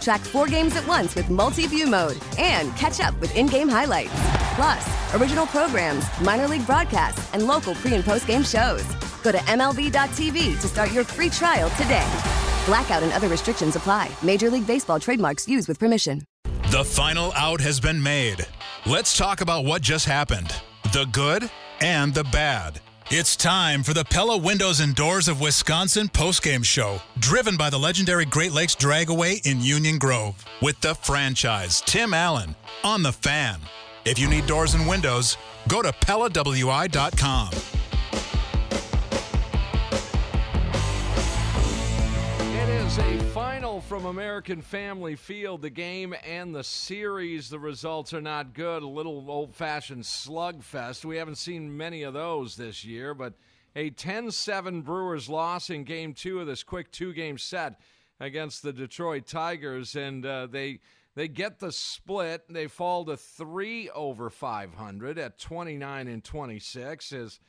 Track four games at once with multi view mode and catch up with in game highlights. Plus, original programs, minor league broadcasts, and local pre and post game shows. Go to MLB.tv to start your free trial today. Blackout and other restrictions apply. Major League Baseball trademarks used with permission. The final out has been made. Let's talk about what just happened the good and the bad. It's time for the Pella Windows and Doors of Wisconsin postgame show, driven by the legendary Great Lakes Dragaway in Union Grove, with the franchise Tim Allen on the fan. If you need doors and windows, go to PellaWI.com. a final from American Family Field. The game and the series, the results are not good. A little old fashioned slugfest. We haven't seen many of those this year, but a 10 7 Brewers loss in game two of this quick two game set against the Detroit Tigers. And uh, they. They get the split. They fall to three over 500 at 29 and 26. As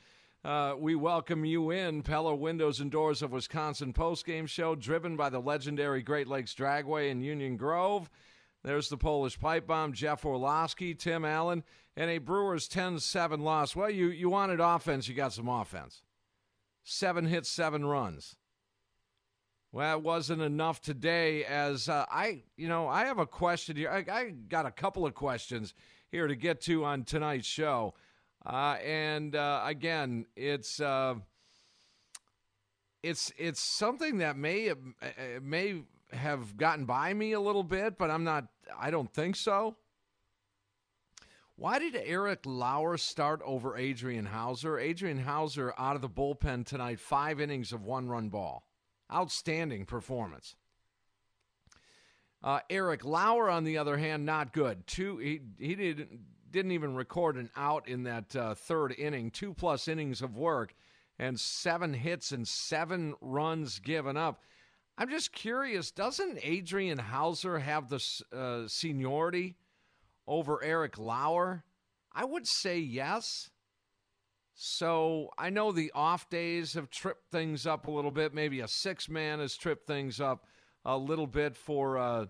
uh, we welcome you in Pella Windows and Doors of Wisconsin postgame show, driven by the legendary Great Lakes Dragway in Union Grove. There's the Polish pipe bomb, Jeff Orlowski, Tim Allen, and a Brewers 10-7 loss. Well, you you wanted offense, you got some offense. Seven hits, seven runs. Well, it wasn't enough today. As uh, I, you know, I have a question here. I, I, got a couple of questions here to get to on tonight's show, uh, and uh, again, it's uh, it's it's something that may may have gotten by me a little bit, but I'm not. I don't think so. Why did Eric Lauer start over Adrian Houser? Adrian Houser out of the bullpen tonight, five innings of one run ball. Outstanding performance. Uh, Eric Lauer, on the other hand, not good. Two, he he didn't didn't even record an out in that uh, third inning. Two plus innings of work, and seven hits and seven runs given up. I'm just curious. Doesn't Adrian Houser have the uh, seniority over Eric Lauer? I would say yes. So I know the off days have tripped things up a little bit. Maybe a six man has tripped things up a little bit for uh,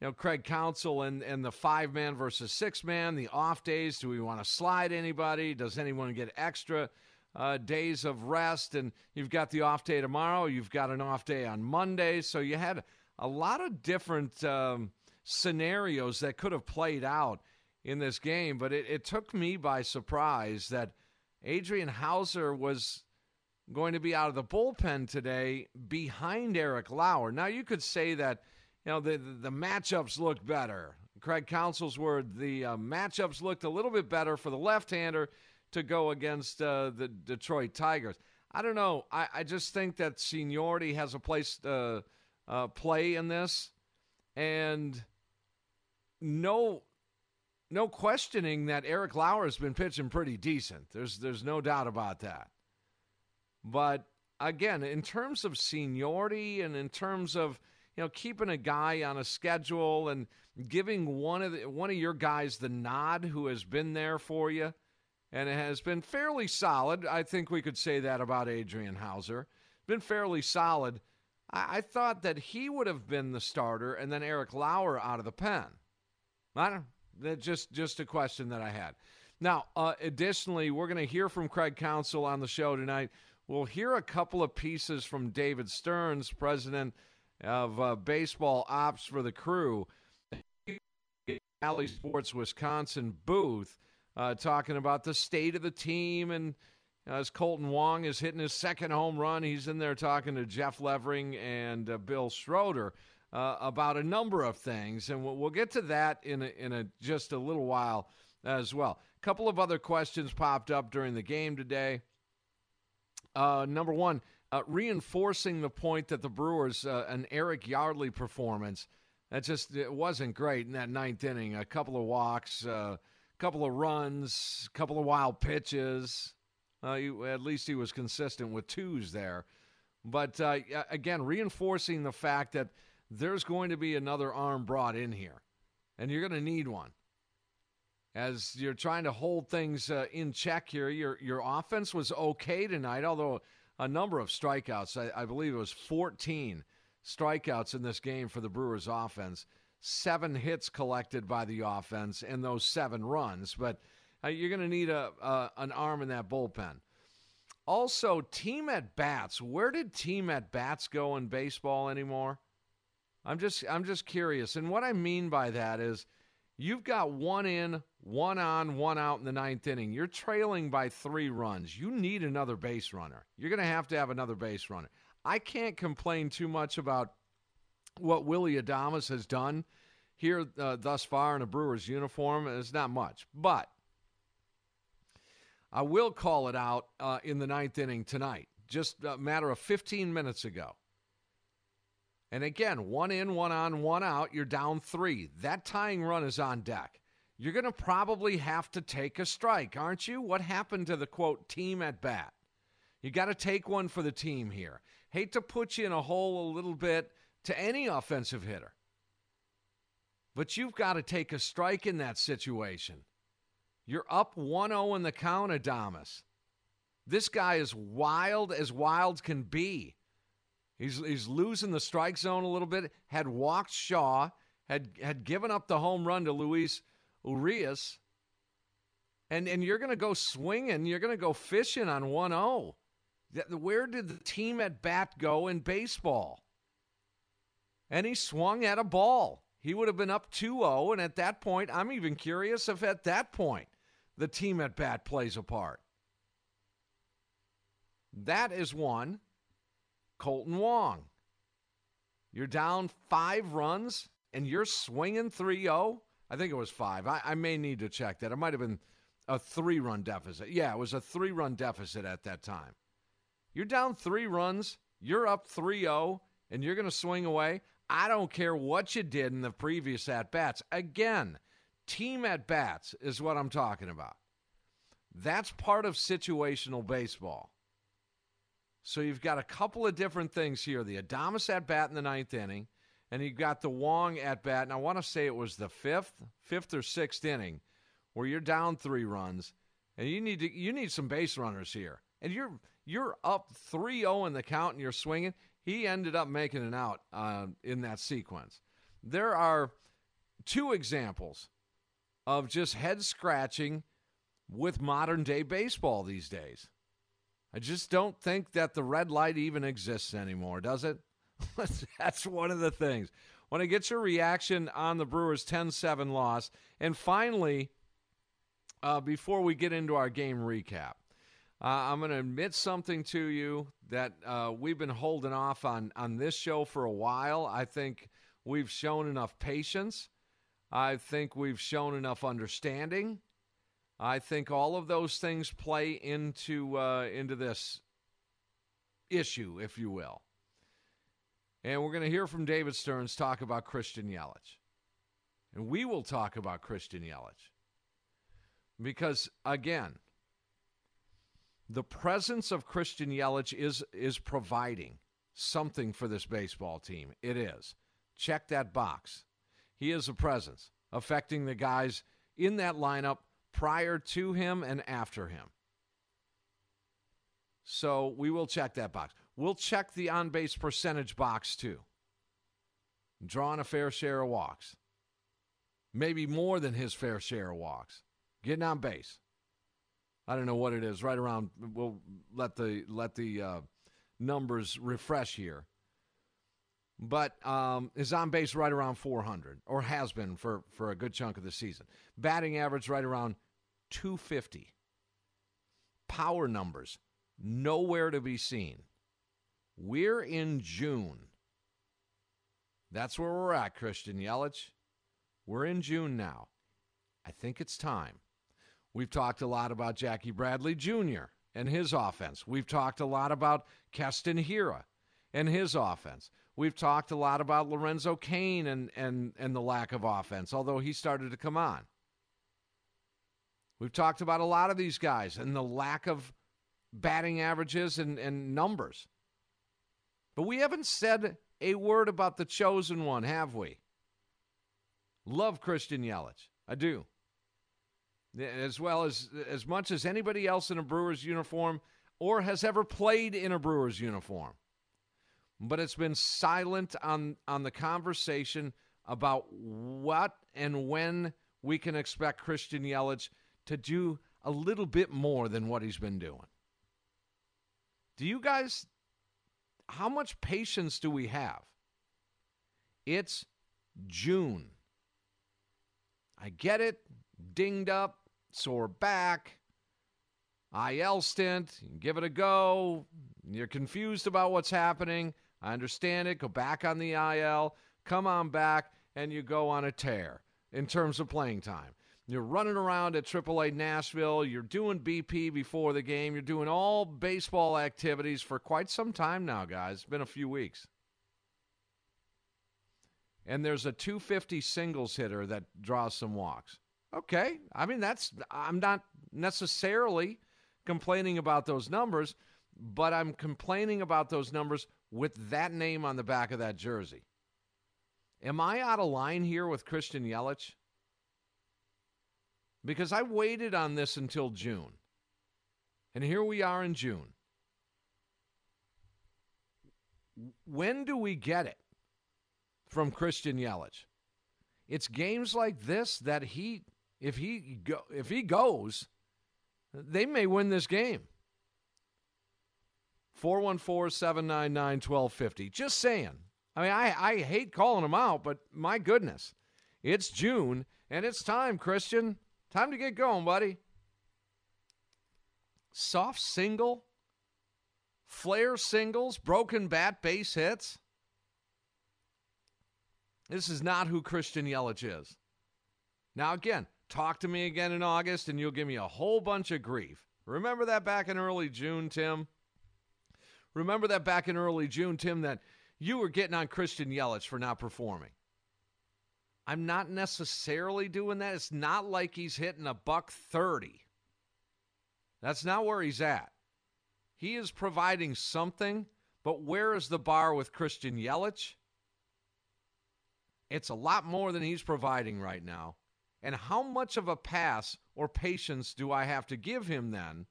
you know Craig Counsell and and the five man versus six man. The off days, do we want to slide anybody? Does anyone get extra uh, days of rest? And you've got the off day tomorrow. You've got an off day on Monday. So you had a lot of different um, scenarios that could have played out in this game. But it, it took me by surprise that Adrian Houser was going to be out of the bullpen today behind Eric Lauer. Now you could say that you know the the, matchups looked better. Craig Counsell's word: the uh, matchups looked a little bit better for the left-hander to go against uh, the Detroit Tigers. I don't know. I, I just think that seniority has a place to uh, play in this, and no no questioning that Eric Lauer has been pitching pretty decent. There's there's no doubt about that. But again, in terms of seniority and in terms of you know keeping a guy on a schedule and giving one of the, one of your guys the nod who has been there for you and it has been fairly solid. I think we could say that about Adrian Houser. Been fairly solid. I, I thought that he would have been the starter and then Eric Lauer out of the pen. I don't that just just a question that I had. Now, uh, additionally, we're going to hear from Craig Counsell on the show tonight. We'll hear a couple of pieces from David Stearns, president of uh, baseball ops for the crew, Bally Sports Wisconsin booth, uh, talking about the state of the team. And as Kolten Wong is hitting his second home run, he's in there talking to Jeff Levering and uh, Bill Schroeder uh, about a number of things, and we'll, we'll get to that in a, in a just a little while as well. A couple of other questions popped up during the game today. Uh, number one, uh, reinforcing the point that the Brewers, uh, an Eric Yardley performance, that just it wasn't great in that ninth inning. A couple of walks, a uh, couple of runs, a couple of wild pitches. Uh, he, at least he was consistent with twos there. But uh, again, reinforcing the fact that there's going to be another arm brought in here, and you're going to need one as you're trying to hold things uh, in check here. Your your offense was okay tonight, although a number of strikeouts. I, I, believe it was 14 strikeouts in this game for the Brewers offense. Seven hits collected by the offense, and those seven runs. But uh, you're going to need a, a an arm in that bullpen. Also, team at bats. Where did team at bats go in baseball anymore? I'm just I'm just curious. And what I mean by that is You've got one in, one on, one out in the ninth inning. You're trailing by three runs. You need another base runner. You're going to have to have another base runner. I can't complain too much about what Willie Adames has done here uh, thus far in a Brewers uniform. It's not much, but I will call it out uh, in the ninth inning tonight, just a matter of 15 minutes ago. And again, one in, one on, one out, you're down three. That tying run is on deck. You're going to probably have to take a strike, aren't you? What happened to the quote team at bat? You got to take one for the team here. Hate to put you in a hole a little bit to any offensive hitter, but you've got to take a strike in that situation. You're up 1 0 in the count, Adames. This guy is wild as wild can be. He's he's losing the strike zone a little bit. Had walked Shaw, had had given up the home run to Luis Urias. And and you're going to go swinging, you're going to go fishing on 1-0. Where did the team at bat go in baseball? And he swung at a ball. He would have been up 2-0 and at that point, I'm even curious if at that point the team at bat plays a part. That is one. Kolten Wong. You're down five runs and you're swinging 3 0. I think it was five. I, I, may need to check that. It might have been a three run deficit. Yeah, it was a three run deficit at that time. You're down three runs, you're up 3 0, and you're going to swing away. I don't care what you did in the previous at bats. Again, team at bats is what I'm talking about. That's part of situational baseball. So you've got a couple of different things here. The Adames at bat in the ninth inning, and you've got the Wong at bat. And I want to say it was the fifth, fifth or sixth inning, where you're down three runs, and you need to you need some base runners here. And you're you're up 3-0 in the count, and you're swinging. He ended up making an out uh, in that sequence. There are two examples of just head scratching with modern day baseball these days. I just don't think that the red light even exists anymore, does it? That's one of the things. When I get your reaction on the Brewers 10 7 loss. And finally, uh, before we get into our game recap, uh, I'm going to admit something to you that uh, we've been holding off on, on this show for a while. I think we've shown enough patience. I think we've shown enough understanding. I think all of those things play into uh, into this issue, if you will. And we're going to hear from David Stearns talk about Christian Yelich. And we will talk about Christian Yelich. Because, again, the presence of Christian Yelich is, is providing something for this baseball team. It is. Check that box. He is a presence affecting the guys in that lineup prior to him and after him. So we will check that box. We'll check the on base percentage box too. Drawing a fair share of walks. Maybe more than his fair share of walks. Getting on base. I don't know what it is. Right around. We'll let the let the uh, numbers refresh here. But um, is on base right around 400, or has been for for a good chunk of the season. Batting average right around 250. Power numbers, nowhere to be seen. We're in June. That's where we're at, Christian Yelich. We're in June now. I think it's time. We've talked a lot about Jackie Bradley Jr. and his offense. We've talked a lot about Keston Hiura and his offense. We've talked a lot about Lorenzo Cain and, and, and the lack of offense, although he started to come on. We've talked about a lot of these guys and the lack of batting averages and, and numbers. But we haven't said a word about the chosen one, have we? Love Christian Yelich. I do. As well as as much as anybody else in a Brewers uniform or has ever played in a Brewers uniform. But it's been silent on on the conversation about what and when we can expect Christian Yelich to do a little bit more than what he's been doing. Do you guys how much patience do we have? It's June. I get it. Dinged up, sore back, IL stint. give it a go. You're confused about what's happening. I understand it. Go back on the IL, come on back, and you go on a tear in terms of playing time. You're running around at AAA Nashville. You're doing BP before the game. You're doing all baseball activities for quite some time now, guys. It's been a few weeks. And there's a 250 singles hitter that draws some walks. Okay. I mean, that's, I'm not necessarily complaining about those numbers, but I'm complaining about those numbers with that name on the back of that jersey. Am I out of line here with Christian Yelich? Because I waited on this until June. And here we are in June. When do we get it from Christian Yelich? It's games like this that he if he go, if he goes, they may win this game. 414-799-1250. Just saying. I mean, I, I hate calling them out, but my goodness. It's June, and it's time, Christian. Time to get going, buddy. Soft single, flare singles, broken bat base hits. This is not who Christian Yelich is. Now, again, talk to me again in August and you'll give me a whole bunch of grief. Remember that back in early June, Tim? Remember that back in early June, Tim, that you were getting on Christian Yelich for not performing. I'm not necessarily doing that. It's not like he's hitting a buck 30. That's not where he's at. He is providing something, but where is the bar with Christian Yelich? It's a lot more than he's providing right now. And how much of a pass or patience do I have to give him then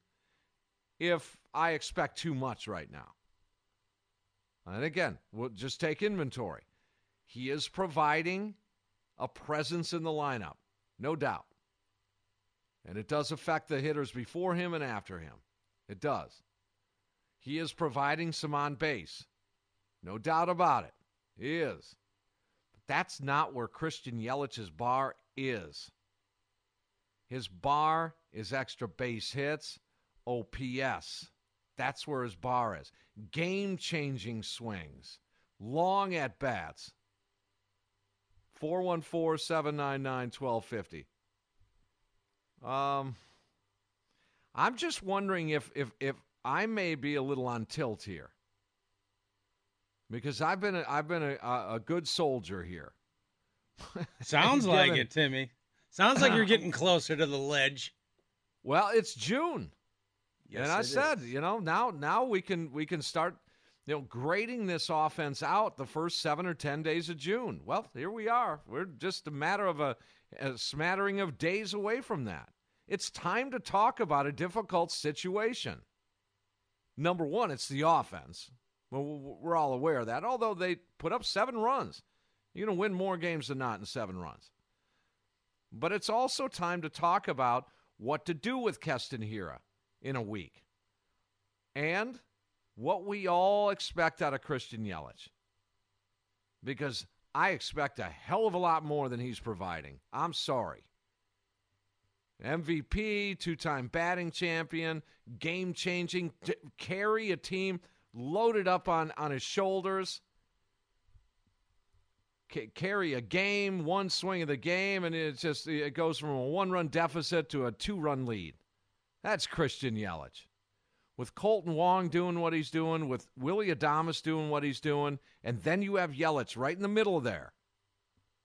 if I expect too much right now? And again, we'll just take inventory. He is providing a presence in the lineup, no doubt. And it does affect the hitters before him and after him. It does. He is providing some on base. No doubt about it. He is. But that's not where Christian Yelich's bar is. His bar is extra base hits, OPS. That's where his bar is. Game changing swings, long at bats. 414 799 1250. Um, I'm just wondering if, if, if I may be a little on tilt here. Because I've been a, I've been a, a good soldier here. Sounds like it, Timmy. Sounds like you're getting closer to the ledge. Well, it's June. Yes, and I said, is. you know, now now we can we can start you know, grading this offense out the first seven or 10 days of June. Well, here we are. We're just a matter of a, a smattering of days away from that. It's time to talk about a difficult situation. Number one, it's the offense. Well, we're all aware of that. Although they put up seven runs, you're going to win more games than not in seven runs. But it's also time to talk about what to do with Keston Hiura in a week. And what we all expect out of Christian Yelich. Because I expect a hell of a lot more than he's providing. I'm sorry. MVP, two time batting champion, game changing, t- carry a team loaded up on, on his shoulders. c- carry a game, one swing of the game, and it just it goes from a one-run deficit to a two-run lead. That's Christian Yelich. With Kolten Wong doing what he's doing, with Willie Adames doing what he's doing, and then you have Yelich right in the middle there,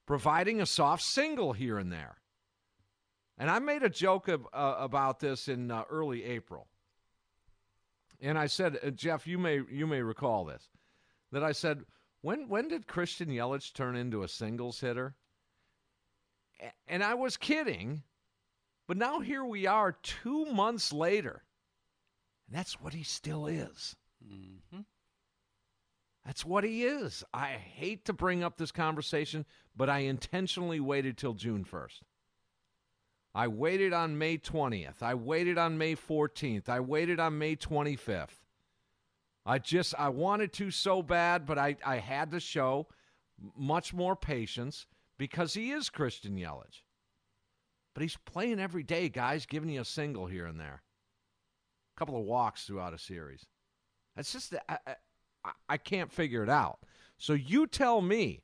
providing a soft single here and there. And I made a joke of, uh, about this in uh, early April. And I said, uh, Jeff, you may you may recall this, that I said, when when did Christian Yelich turn into a singles hitter? And I was kidding, but now here we are, two months later, that's what he still is. Mm-hmm. That's what he is. I hate to bring up this conversation, but I intentionally waited till June first. I waited on May 20th. I waited on May 14th. I waited on May 25th. I just I wanted to so bad, but I, I had to show much more patience because he is Christian Yelich. But he's playing every day, guys, giving you a single here and there. Couple of walks throughout a series. That's just I, I, I can't figure it out. So you tell me.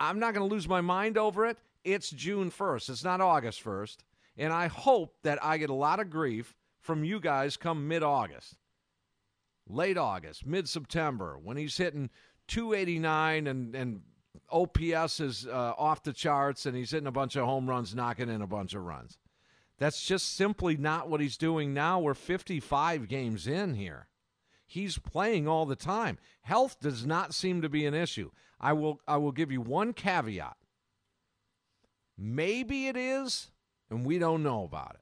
I'm not going to lose my mind over it. It's June 1st. It's not August 1st. And I hope that I get a lot of grief from you guys come mid August, late August, mid September, when he's hitting 289 and, and OPS is uh, off the charts and he's hitting a bunch of home runs, knocking in a bunch of runs. That's just simply not what he's doing now. We're 55 games in here. He's playing all the time. Health does not seem to be an issue. I will I will give you one caveat. Maybe it is, and we don't know about it.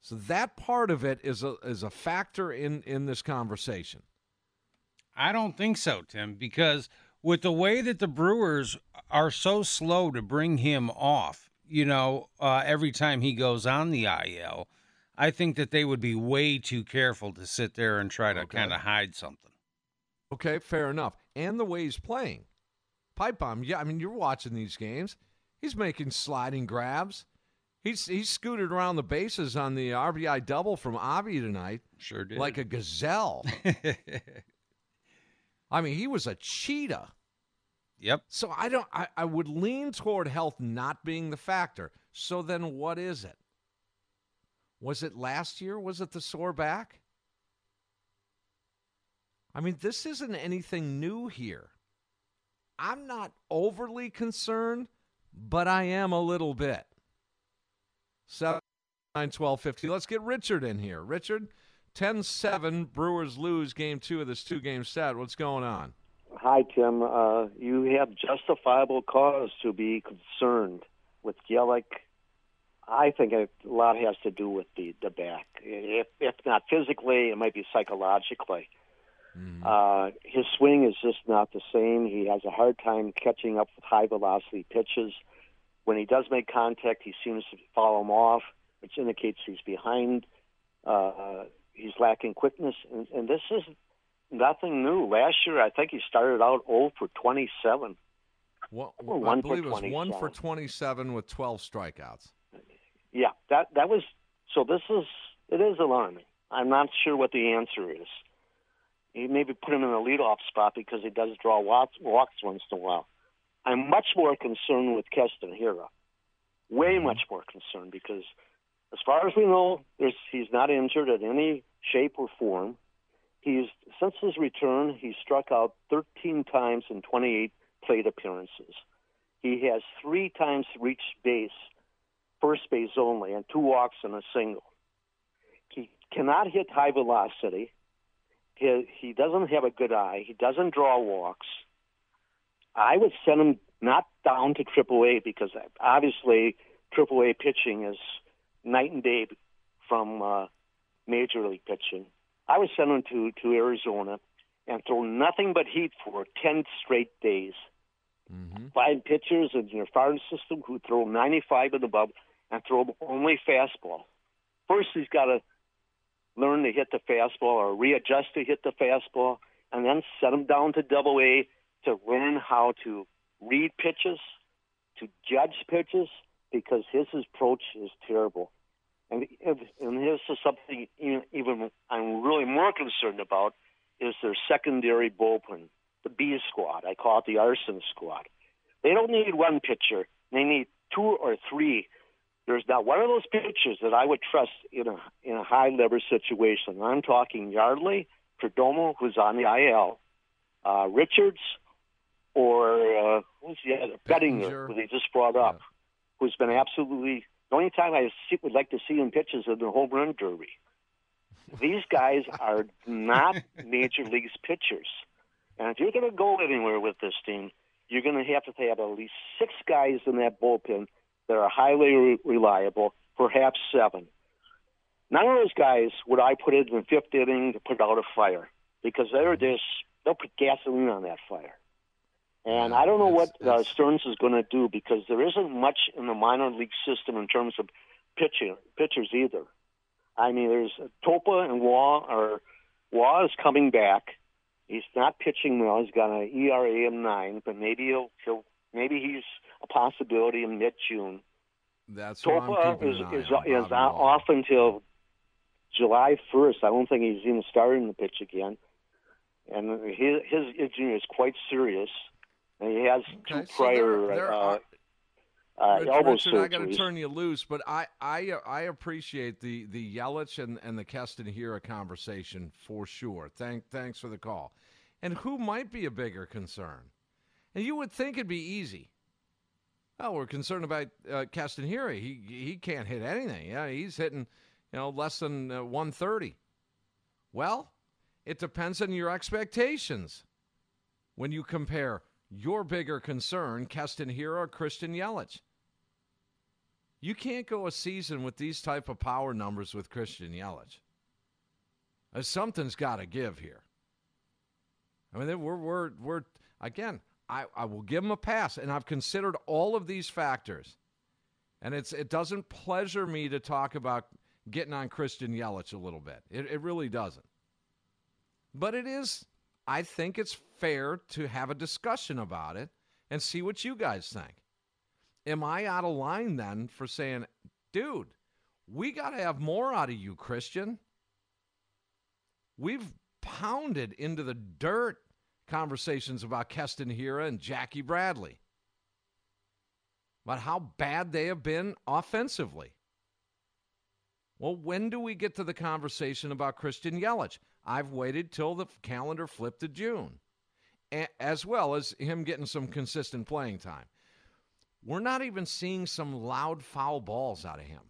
So that part of it is a is a factor in in this conversation. I don't think so, Tim, because with the way that the Brewers are so slow to bring him off, you know, uh, every time he goes on the IL, I think that they would be way too careful to sit there and try to Okay. kind of hide something. Okay, fair enough. And the way he's playing. Pipe bomb, yeah, I mean you're watching these games. He's making sliding grabs. He's he's scooted around the bases on the RBI double from Avi tonight Sure did. like a gazelle. I mean, he was a cheetah. Yep. So I don't I, I would lean toward health not being the factor. So then what is it? Was it last year? Was it the sore back? I mean, this isn't anything new here. I'm not overly concerned, but I am a little bit. 7 9 12 15. Let's get Richard in here. Richard, 10 7, Brewers lose game two of this two game set. What's going on? Hi, Tim. Uh, you have justifiable cause to be concerned with Yelich. I think a lot has to do with the, the back. If, if not physically, it might be psychologically. Uh, his swing is just not the same. He has a hard time catching up with high velocity pitches. When he does make contact, he seems to follow him off, which indicates he's behind. Uh, he's lacking quickness, and, and this is nothing new. Last year, I think he started out 0 for 27. One, Or I one for believe it was one for 27. 27 with 12 strikeouts. Yeah, that that was so. This is it is alarming. I'm not sure what the answer is. You maybe put him in the leadoff spot because he does draw walks, walks once in a while. I'm much more concerned with Keston Hiura. Way mm-hmm. much more concerned because, as far as we know, there's, he's not injured in any shape or form. He's since his return, he's struck out 13 times in 28 plate appearances. He has three times reached base first base only, and two walks and a single. He cannot hit high velocity. He, he doesn't have a good eye. He doesn't draw walks. I would send him not down to AAA because obviously AAA pitching is night and day from uh, major league pitching. I was sent him to, to Arizona and throw nothing but heat for 10 straight days mm-hmm. find pitchers in your farm system who throw 95 and above and throw only fastball. First, he's got to learn to hit the fastball or readjust to hit the fastball, and then set him down to double A to learn how to read pitches, to judge pitches, because his approach is terrible. And, and this is something even- I'm really more concerned about is their secondary bullpen. the B squad. I call it the arson squad. They don't need one pitcher. They need two or three. There's not one of those pitchers that I would trust in a in a high leverage situation. I'm talking Yardley, Perdomo, who's on the IL, uh, Richards, or uh, who's the other Bettinger, who they just brought up, yeah. who's been absolutely the only time I see, would like to see him pitch is in the home run derby. These guys are not major leagues pitchers. And if you're going to go anywhere with this team, you're going to have to have at least six guys in that bullpen that are highly re- reliable, perhaps seven. None of those guys would I put in the fifth inning to put out a fire because they're just they'll put gasoline on that fire. And I don't know what uh, Stearns is going to do because there isn't much in the minor league system in terms of pitching pitchers either. I mean, there's Topa and Wahl are Wahl is coming back. He's not pitching well. He's got an ERA of nine, but maybe he'll, he'll maybe he's a possibility in mid June. That's Topa is is, is off until July first. I don't think he's even starting to pitch again, and his his injury is quite serious. He has okay, two prior so there, there uh, are, uh, elbow Richard, surgeries. I got to turn you loose, but I I I appreciate the the Yelich and and the Keston Hiura conversation for sure. Thank thanks for the call. And who might be a bigger concern? And you would think it'd be easy. Oh, we're concerned about uh, Keston Hiura. He he can't hit anything. Yeah, he's hitting you know less than uh, 130. Well, it depends on your expectations. When you compare your bigger concern, Keston or Christian Yelich. You can't go a season with these type of power numbers with Christian Yelich. Uh, something's got to give here. I mean, we're, we're, we're again, I, I will give him a pass, and I've considered all of these factors. And it's it doesn't pleasure me to talk about getting on Christian Yelich a little bit. It, it really doesn't. But it is I think it's fair to have a discussion about it and see what you guys think. Am I out of line then for saying, dude, we got to have more out of you, Christian? We've pounded into the dirt conversations about Keston Hiura and Jackie Bradley, about how bad they have been offensively. Well, when do we get to the conversation about Christian Yelich? I've waited till the calendar flipped to June, as well as him getting some consistent playing time. We're not even seeing some loud foul balls out of him.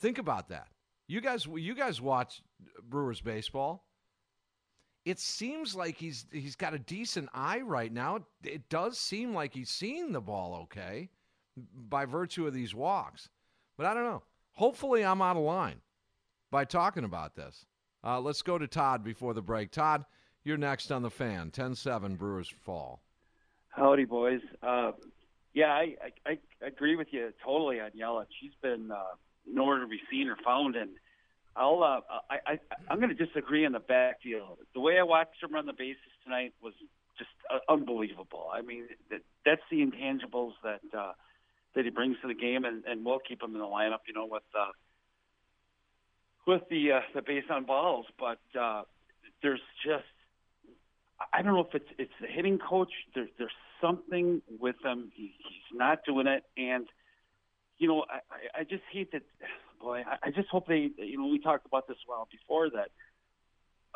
Think about that. You guys, you guys watch Brewers baseball. It seems like he's he's got a decent eye right now. It does seem like he's seeing the ball okay, by virtue of these walks. But I don't know. Hopefully, I'm out of line by talking about this. Uh, let's go to Todd before the break. Todd, you're next on the fan. 10 7 Brewers fall. Howdy, boys. Uh, yeah, I, I, I agree with you totally on Yelich. She's been uh, nowhere to be seen or found, and I'll uh, I, I I'm going to disagree on the backfield. The way I watched him run the bases tonight was just uh, unbelievable. I mean, that, that's the intangibles that uh, that he brings to the game, and, and we'll keep him in the lineup. You know, with uh, with the uh, the base on balls, but uh, there's just I don't know if it's it's the hitting coach. There's there's something with him. He, he's not doing it, and you know I I just hate that. Boy, I, I just hope they you know we talked about this a while before that.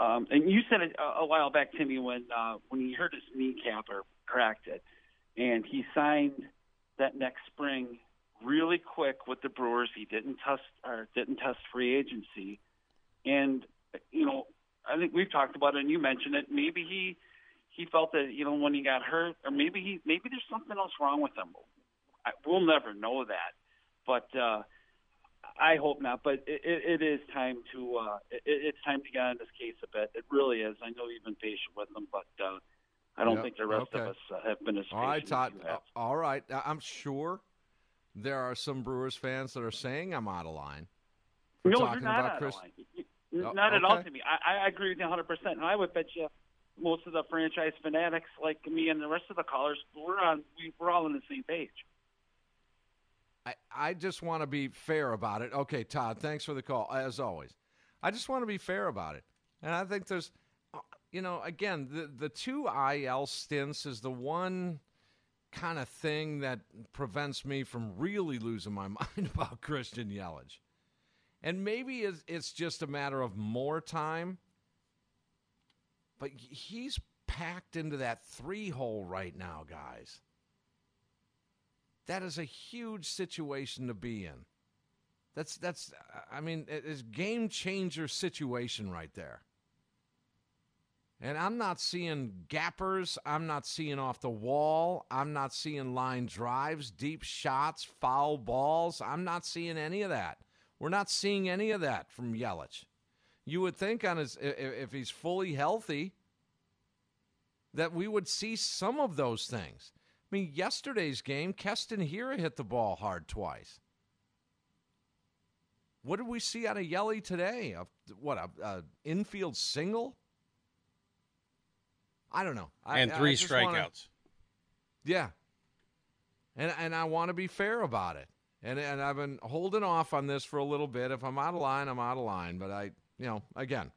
Um, and you said it a, while back, Timmy, when uh, when he hurt his kneecap or cracked it, and he signed that next spring really quick with the Brewers. He didn't test or didn't test free agency, and you know I think we've talked about it, and you mentioned it. Maybe he he felt that you know when he got hurt, or maybe he maybe there's something else wrong with him. I, we'll never know that, but uh, I hope not. But it, it, it is time to uh, it, it's time to get on this case a bit. It really is. I know you've been patient with him, but. Uh, I don't yep. think the rest okay. of us uh, have been as patient. all right, Todd. all right, I'm sure there are some Brewers fans that are saying I'm out of line. No, you're not out Chris. of line. Oh, not oh, at okay. all, Timmy. I, I agree with you 100. percent And I would bet you most of the franchise fanatics, like me and the rest of the callers, we're on. We, we're all on the same page. I, I just want to be fair about it. Okay, Todd, thanks for the call, as always. I just want to be fair about it. And I think there's uh, you know, again, the the two IL stints is the one kind of thing that prevents me from really losing my mind about Christian Yelich. And maybe it's, just a matter of more time, but he's packed into that three hole right now, guys. That is a huge situation to be in. That's that's I mean, it's game changer situation right there. And I'm not seeing gappers. I'm not seeing off the wall. I'm not seeing line drives, deep shots, foul balls. I'm not seeing any of that. We're not seeing any of that from Yelich. You would think on his if he's fully healthy that we would see some of those things. I mean, yesterday's game, Keston Hiura hit the ball hard twice. What did we see out of Yelly today? A, what a, a infield single? I don't know. And I, three I strikeouts. Wanna, yeah. And and I want to be fair about it. And and I've been holding off on this for a little bit. If I'm out of line, I'm out of line. But I, you know, again,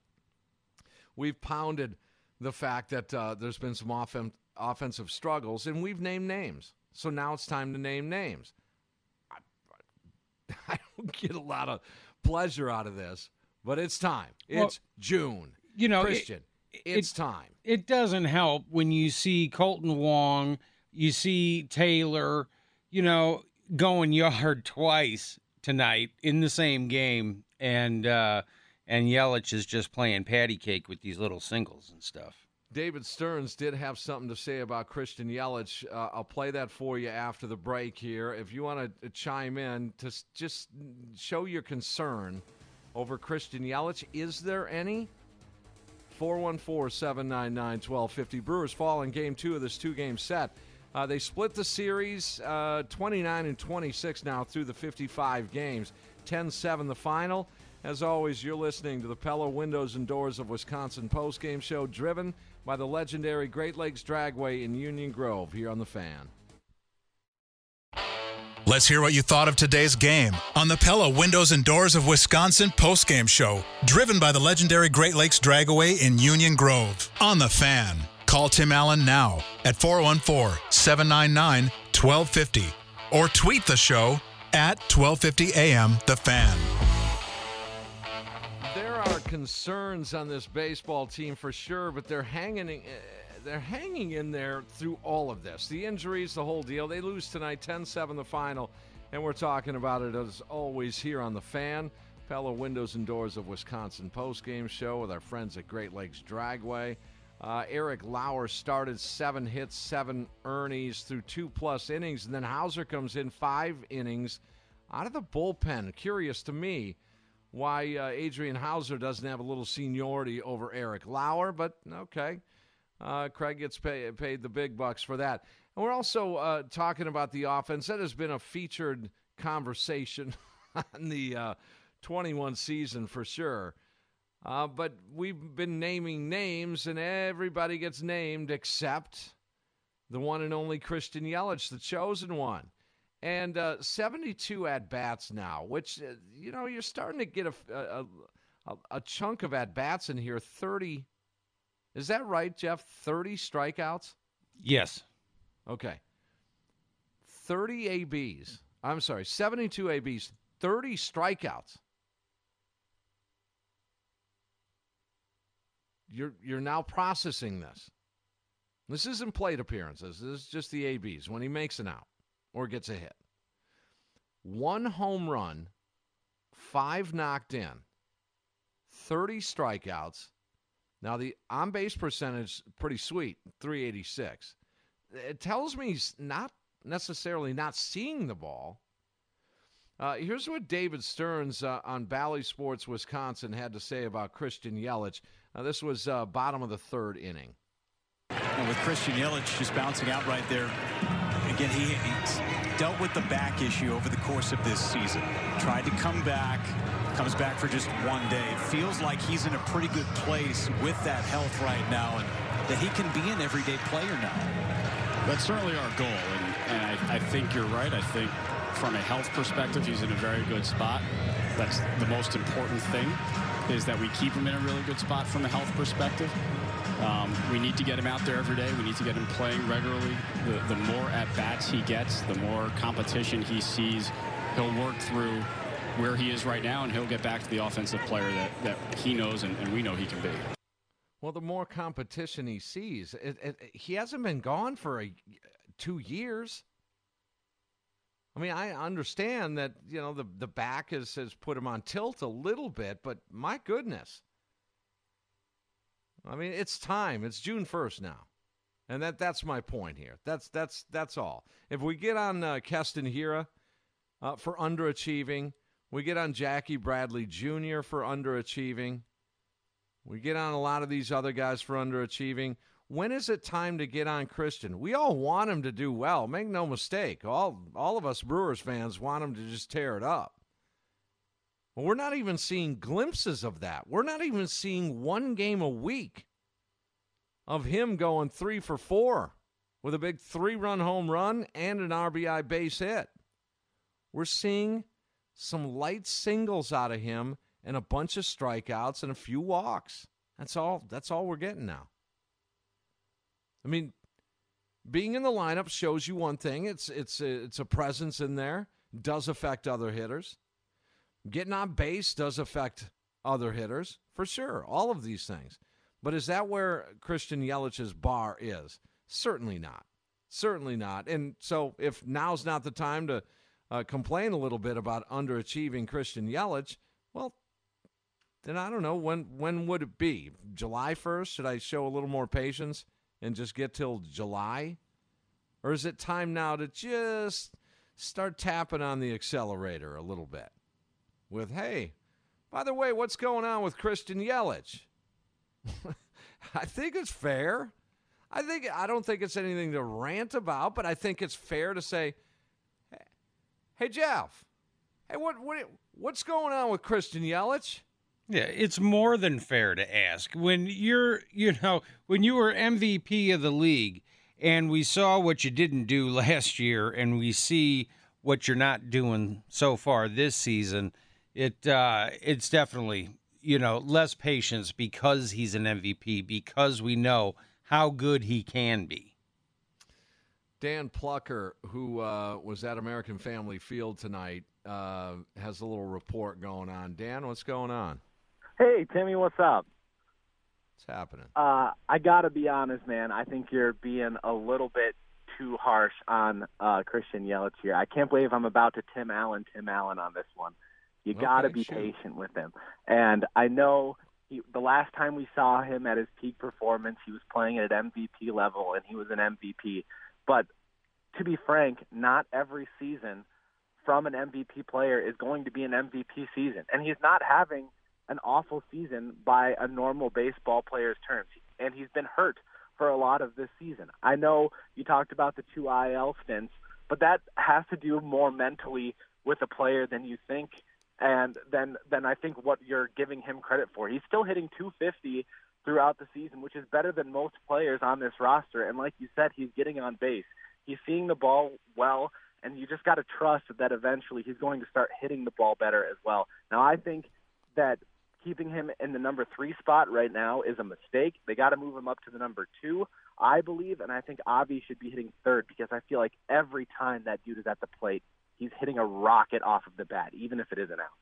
we've pounded the fact that uh, there's been some offen- offensive struggles, and we've named names. So now it's time to name names. I, I don't get a lot of pleasure out of this, but it's time. It's Well, June. you know, it- Christian, it's time. It doesn't help when you see Kolten Wong, you see Taylor, you know, going yard twice tonight in the same game, and uh, and Yelich is just playing patty cake with these little singles and stuff. David Stearns did have something to say about Christian Yelich. Uh, I'll play that for you after the break here. If you want to chime in to just show your concern over Christian Yelich, is there any? 414 799 1250. Brewers fall in game two of this two game set. Uh, they split the series uh, 29 and 26 now through the 55 games. 10 7 the final. As always, you're listening to the Pella Windows and Doors of Wisconsin postgame show driven by the legendary Great Lakes Dragway in Union Grove here on The Fan. Let's hear what you thought of today's game on the Pella Windows and Doors of Wisconsin postgame show, driven by the legendary Great Lakes Dragaway in Union Grove. On the fan, call Tim Allen now at 414 799 1250 or tweet the show at 1250 AM The Fan. There are concerns on this baseball team for sure, but they're hanging. In, they're hanging in there through all of this. The injuries, the whole deal. They lose tonight, 10-7 the final, and we're talking about it as always here on the Fan, Pella Windows and Doors of Wisconsin postgame show with our friends at Great Lakes Dragway. Uh, Eric Lauer started seven hits, seven earnings through two plus innings, and then Houser comes in five innings out of the bullpen. Curious to me why uh, Adrian Houser doesn't have a little seniority over Eric Lauer, but okay. Uh, Craig gets pay, paid the big bucks for that. And we're also uh, talking about the offense. That has been a featured conversation on the uh, 21 season for sure. Uh, but we've been naming names, and everybody gets named except the one and only Christian Yelich, the chosen one. And uh, 72 at bats now, which, uh, you know, you're starting to get a, a, a, a chunk of at bats in here 30. Is that right, Jeff? 30 strikeouts? Yes. Okay. 30 ABs. I'm sorry, 72 ABs, 30 strikeouts. You're you're now processing this. This isn't plate appearances. This is just the ABs when he makes an out or gets a hit. One home run, five knocked in, 30 strikeouts. Now the on base percentage pretty sweet, 386. It tells me he's not necessarily not seeing the ball. Uh, here's what David Stearns uh, on Bally Sports Wisconsin had to say about Christian Yelich. Uh, this was uh, bottom of the third inning. And with Christian Yelich just bouncing out right there, again, he, he's dealt with the back issue over the course of this season. Tried to come back, comes back for just one day. Feels like he's in a pretty good place with that health right now and that he can be an everyday player now. That's certainly our goal, and, and I, I think you're right. I think from a health perspective, he's in a very good spot. That's the most important thing, is that we keep him in a really good spot from a health perspective. Um, we need to get him out there every day. We need to get him playing regularly. The, the more at bats he gets, the more competition he sees, he'll work through where he is right now, and he'll get back to the offensive player that, that he knows and, and we know he can be. Well, the more competition he sees, it, it, he hasn't been gone for a, two years. I mean, I understand that you know the the back has has put him on tilt a little bit, but my goodness, I mean, it's time. It's June first now, and that that's my point here. That's that's that's all. If we get on uh, Keston Hiura uh, for underachieving, we get on Jackie Bradley Jr. for underachieving. We get on a lot of these other guys for underachieving. When is it time to get on Christian? We all want him to do well. Make no mistake. All all of us Brewers fans want him to just tear it up. We're not even seeing glimpses of that. We're not even seeing one game a week of him going three for four with a big three run home run and an RBI base hit. We're seeing some light singles out of him and a bunch of strikeouts and a few walks. That's all that's all we're getting now. I mean, being in the lineup shows you one thing. It's it's it's a presence in there. Does affect other hitters. Getting on base does affect other hitters for sure. All of these things. But is that where Christian Yelich's bar is? Certainly not. Certainly not. And so if now's not the time to uh, complain a little bit about underachieving Christian Yelich, well, then I don't know when when would it be? July 1st? Should I show a little more patience and just get till July? Or is it time now to just start tapping on the accelerator a little bit? With, hey, by the way, what's going on with Christian Yelich? I think it's fair. I think I don't think it's anything to rant about, but I think it's fair to say, "Hey, Jeff, hey, what what what's going on with Christian Yelich?" Yeah, it's more than fair to ask. When you're, you know, when you were MVP of the league and we saw what you didn't do last year and we see what you're not doing so far this season, it uh it's definitely, you know, less patience because he's an MVP because we know how good he can be. Dan Plucker, who uh, was at American Family Field tonight, uh, has a little report going on. Dan, what's going on? Hey, Timmy, what's up? What's happening? Uh, I got to be honest, man. I think you're being a little bit too harsh on uh, Christian Yelich here. I can't believe I'm about to Tim Allen, Tim Allen on this one. You Okay, got to be sure. patient with him. And I know he, the last time we saw him at his peak performance, he was playing at MVP level, and he was an MVP. But to be frank, not every season from an MVP player is going to be an MVP season. And he's not having an awful season by a normal baseball player's terms. And he's been hurt for a lot of this season. I know you talked about the two IL stints, but that has to do more mentally with a player than you think and then then I think what you're giving him credit for. He's still hitting 250 throughout the season, which is better than most players on this roster. And like you said, he's getting on base. He's seeing the ball well, and you just got to trust that eventually he's going to start hitting the ball better as well. Now, I think that keeping him in the number three spot right now is a mistake. They got to move him up to the number two, I believe, and I think Avi should be hitting third because I feel like every time that dude is at the plate, he's hitting a rocket off of the bat, even if it isn't out.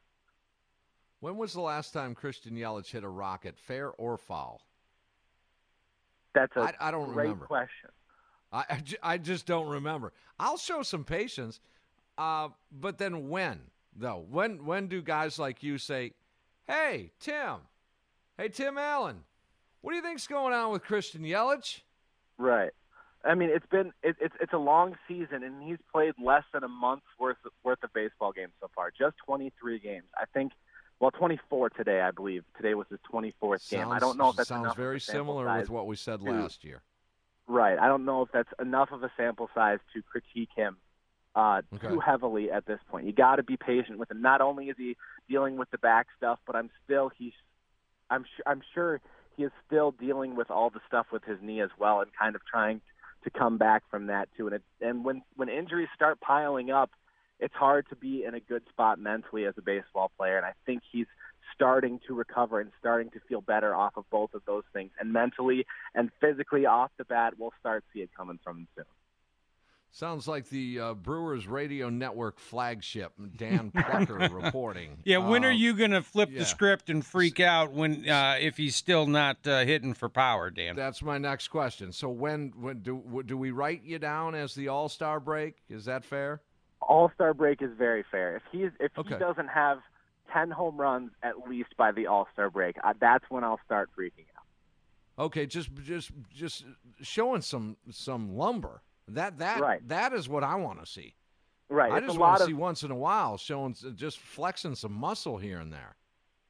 When was the last time Christian Yelich hit a rocket, fair or foul? That's a I, I don't great remember. question. I, I, I just don't remember. I'll show some patience, uh, but then when though? When when do guys like you say, "Hey Tim, hey Tim Allen, what do you think's going on with Christian Yelich?" Right. I mean, it's been it, it's it's a long season, and he's played less than a month's worth worth of baseball games so far. Just 23 games, I think. Well, 24 today, I believe. Today was his 24th game. I don't know if that's sounds very similar size with what we said last year. Right. I don't know if that's enough of a sample size to critique him uh, Okay. too heavily at this point. You got to be patient with him. Not only is he dealing with the back stuff, but I'm still he's I'm sure I'm sure he is still dealing with all the stuff with his knee as well, and kind of trying to come back from that too. And it, and when when injuries start piling up, it's hard to be in a good spot mentally as a baseball player. And I think he's starting to recover and starting to feel better off of both of those things. And mentally and physically off the bat, we'll start see it coming from him soon. Sounds like the uh, Brewers Radio Network flagship, Dan Plucker reporting. Yeah, when are Uh, you going to flip yeah. the script and freak out when uh, if he's still not uh, hitting for power, Dan? That's my next question. So when when do do we write you down as the All Star break? Is that fair? All Star break is very fair. If he's if Okay. he doesn't have ten home runs at least by the All Star break, uh, that's when I'll start freaking out. Okay, just just just showing some some lumber. That that Right. that is what I want to see. Right. I it's just want to see once in a while showing just flexing some muscle here and there.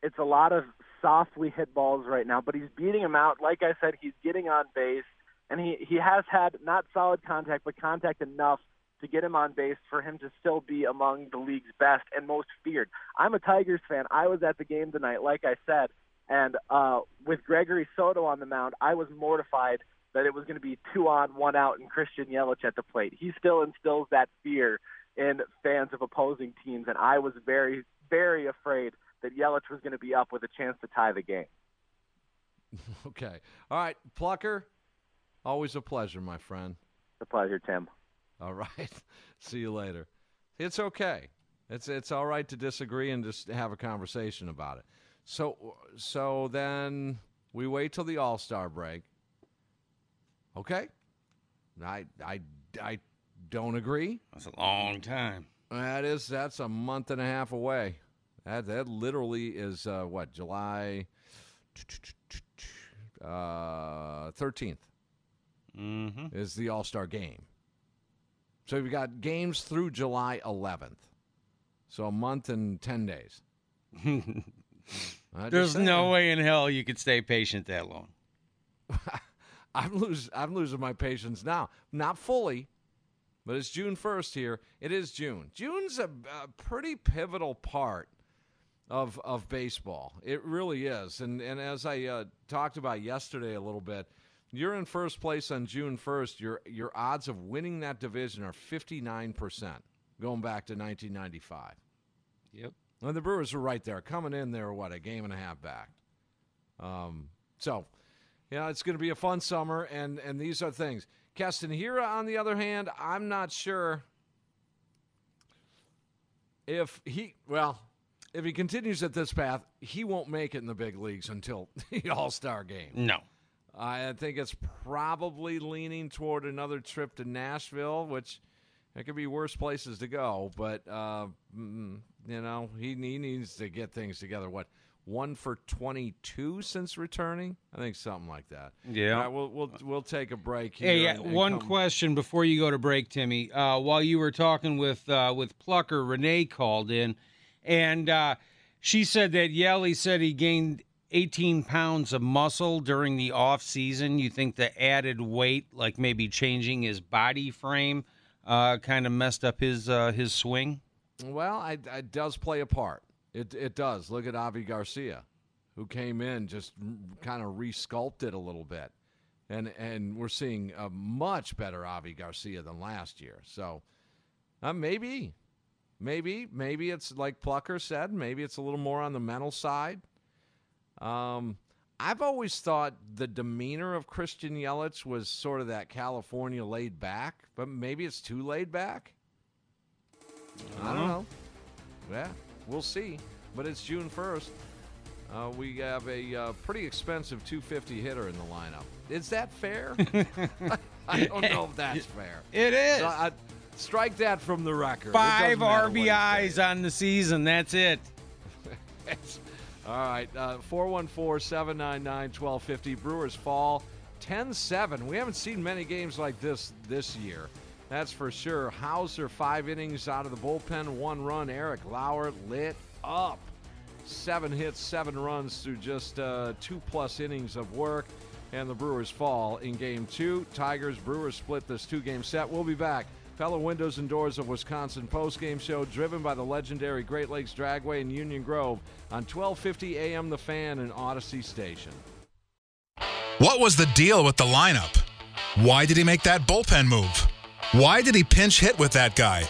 it's a lot of softly hit balls right now, but he's beating him out. Like I said, he's getting on base, and he he has had not solid contact, but contact enough to get him on base for him to still be among the league's best and most feared. I'm a Tigers fan. I was at the game tonight, like I said, and uh, with Gregory Soto on the mound, I was mortified that it was going to be two on, one out, and Christian Yelich at the plate. He still instills that fear in fans of opposing teams, and I was very, very afraid that Yelich was going to be up with a chance to tie the game. Okay. All right, Plucker. Always a pleasure, my friend. It's a pleasure, Tim. All right. See you later. It's okay. It's it's all right to disagree and just have a conversation about it. So so then we wait till the All Star break. Okay. I I I don't agree. That's a long time. That is that's a month and a half away. That that literally is uh, what July uh, 13th Mm-hmm. is the All Star game. So we've got games through July 11th. So a month and 10 days. There's no way in hell you could stay patient that long. I'm losing I'm losing my patience now. Not fully, but it's June 1st here. It is June. June's a, a pretty pivotal part of of baseball. It really is. And and as I uh, talked about yesterday a little bit, you're in first place on June 1st. Your your odds of winning that division are 59% going back to 1995. Yep. And the Brewers are right there, coming in there, what, a game and a half back. Um, so, yeah, it's going to be a fun summer, and, and these are things. Keston on the other hand, I'm not sure if he, well, if he continues at this path, he won't make it in the big leagues until the All Star game. No. I think it's probably leaning toward another trip to Nashville, which it could be worse places to go. But uh, you know, he he needs to get things together. What one for twenty two since returning? I think something like that. Yeah. All right, we'll we'll we'll take a break here. Hey, and- and one come- question before you go to break, Timmy. Uh, while you were talking with uh, with Plucker, Renee called in, and uh, she said that Yelly said he gained 18 pounds of muscle during the off season. You think the added weight, like maybe changing his body frame, uh, kind of messed up his uh, his swing? Well, I, it does play a part. It it does. Look at Avi Garcia, who came in just kind of resculpted a little bit, and and we're seeing a much better Avi Garcia than last year. So, uh, maybe, maybe, maybe it's like Plucker said. Maybe it's a little more on the mental side. Um, I've always thought the demeanor of Christian Yelich was sort of that California laid back, but maybe it's too laid back. I don't know. Yeah, we'll see. But it's June 1st. Uh, we have a uh, pretty expensive 250 hitter in the lineup. Is that fair? I don't know if that's fair. It is. So I- strike that from the record. Five doesn't matter what he RBIs on the season. That's it. All right, uh, 414 799 1250. Brewers fall 10 7. We haven't seen many games like this this year. That's for sure. Houser, five innings out of the bullpen, one run. Eric Lauer lit up. Seven hits, seven runs through just uh, two plus innings of work. And the Brewers fall in game two. Tigers, Brewers split this two game set. We'll be back. Pella Windows and Doors of Wisconsin post-game show driven by the legendary Great Lakes Dragway in Union Grove on 1250 AM The Fan and Odyssey Station. What was the deal with the lineup? Why did he make that bullpen move? Why did he pinch hit with that guy?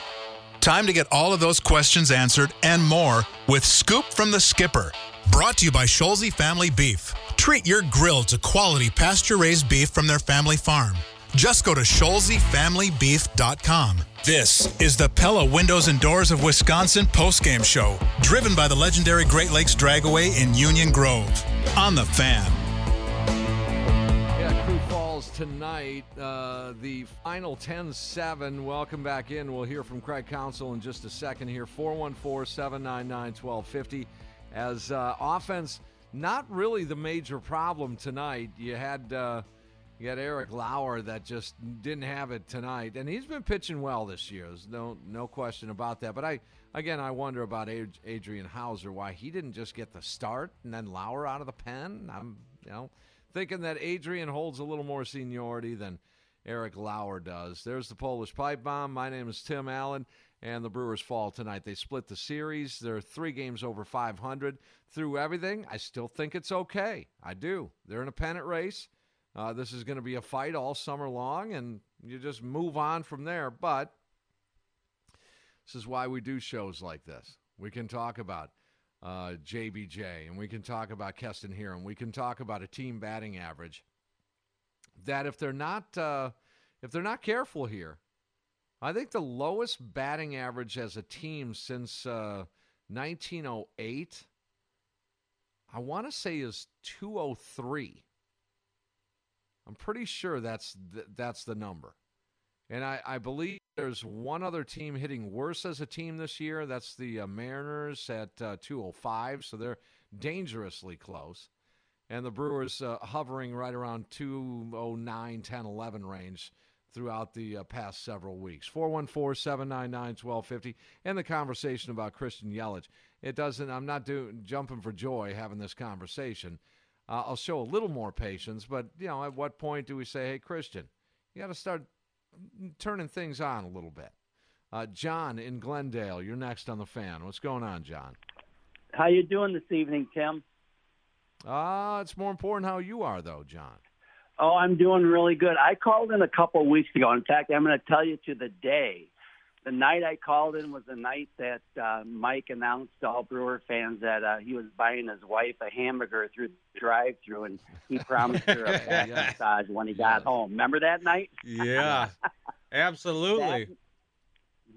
Time to get all of those questions answered and more with Scoop from the Skipper. Brought to you by Scholze Family Beef. Treat your grill to quality pasture raised beef from their family farm. Just go to ScholzeFamilyBeef.com. This is the Pella Windows and Doors of Wisconsin postgame show, driven by the legendary Great Lakes Dragaway in Union Grove. On the fan. Tonight. Uh, the final 10 7. Welcome back in. We'll hear from Craig Counsell in just a second here. 414 799 1250. As uh, offense, not really the major problem tonight. You had. Uh, you got Eric Lauer that just didn't have it tonight, and he's been pitching well this year. There's no no question about that. But I again, I wonder about Adrian Houser why he didn't just get the start and then Lauer out of the pen. I'm you know thinking that Adrian holds a little more seniority than Eric Lauer does. There's the Polish pipe bomb. My name is Tim Allen, and the Brewers fall tonight. They split the series. They're three games over 500. Through everything, I still think it's okay. I do. They're in a pennant race. Uh, this is going to be a fight all summer long, and you just move on from there. But this is why we do shows like this. We can talk about uh, JBJ, and we can talk about Keston here, and we can talk about a team batting average. That if they're not uh, if they're not careful here, I think the lowest batting average as a team since uh, 1908, uh, I want to say is 203. I'm pretty sure that's th- that's the number. And I, I, believe there's one other team hitting worse as a team this year. That's the uh, Mariners at uh, 205. So they're dangerously close. And the Brewers uh, hovering right around 209, 10, 11 range throughout the uh, past several weeks. 414 799 1250. And the conversation about Christian Yelich. It doesn't, I'm not doing, jumping for joy having this conversation. Uh, I'll show a little more patience, but you know, at what point do we say, "Hey, Christian, you got to start turning things on a little bit"? Uh, John in Glendale, you're next on the fan. What's going on, John? How you doing this evening, Tim? Ah, uh, it's more important how you are, though, John. Oh, I'm doing really good. I called in a couple of weeks ago. In fact, I'm going to tell you to the day the night I called in was the night that uh, Mike announced to all Brewer fans that uh, he was buying his wife a hamburger through the drive-through, and he promised her a back yes. massage when he got home. Remember that night? Yeah, absolutely. That,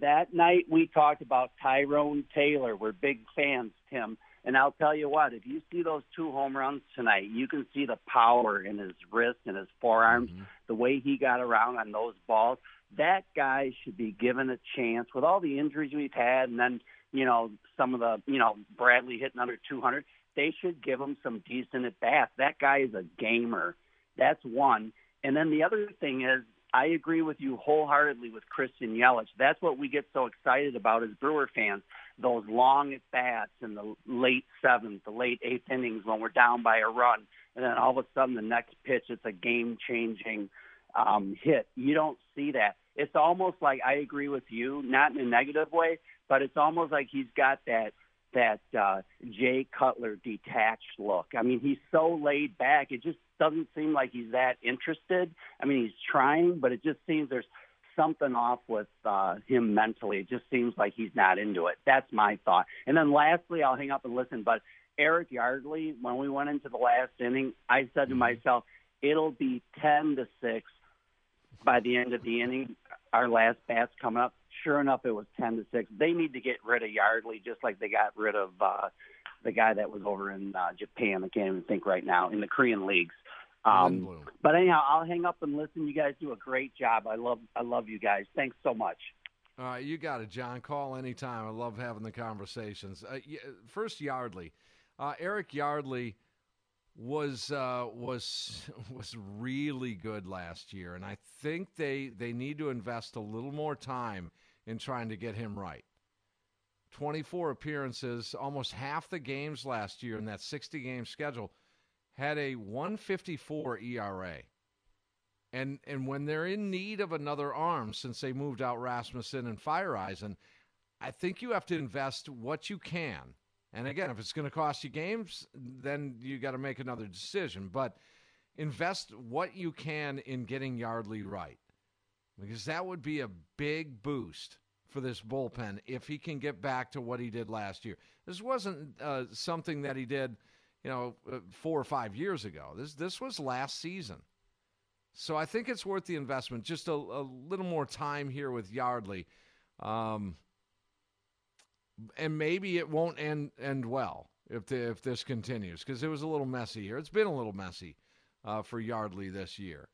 that night we talked about Tyrone Taylor. We're big fans, Tim. And I'll tell you what, if you see those two home runs tonight, you can see the power in his wrist and his forearms, mm-hmm. the way he got around on those balls that guy should be given a chance with all the injuries we've had, and then you know some of the you know Bradley hitting under 200. They should give him some decent at bats. That guy is a gamer. That's one. And then the other thing is, I agree with you wholeheartedly with Christian Yelich. That's what we get so excited about as Brewer fans. Those long at bats in the late seventh, the late eighth innings when we're down by a run, and then all of a sudden the next pitch it's a game changing um, hit. You don't see that it's almost like I agree with you, not in a negative way, but it's almost like he's got that that uh, Jay Cutler detached look. I mean, he's so laid back. It just doesn't seem like he's that interested. I mean, he's trying, but it just seems there's something off with uh, him mentally. It just seems like he's not into it. That's my thought. And then lastly, I'll hang up and listen. But Eric Yardley, when we went into the last inning, I said to mm-hmm. myself, it'll be ten to six by the end of the inning, our last bat's coming up. Sure enough, it was ten to six. They need to get rid of Yardley, just like they got rid of uh, the guy that was over in uh, Japan. I can't even think right now in the Korean leagues. Um, but anyhow, I'll hang up and listen. You guys do a great job. I love I love you guys. Thanks so much. All right, you got it, John. Call anytime. I love having the conversations. Uh, first, Yardley. Uh, Eric Yardley was uh, was was really good last year, and I think they they need to invest a little more time in trying to get him right. 24 appearances, almost half the games last year in that 60 game schedule had a 154 ERA. And and when they're in need of another arm since they moved out Rasmussen and Feyereisen, I think you have to invest what you can and again, if it's going to cost you games, then you got to make another decision. But invest what you can in getting Yardley right, because that would be a big boost for this bullpen if he can get back to what he did last year. This wasn't uh, something that he did, you know, uh, four or five years ago. This this was last season. So I think it's worth the investment. Just a, a little more time here with Yardley. Um, and maybe it won't end end well if the, if this continues because it was a little messy here. It's been a little messy uh, for Yardley this year.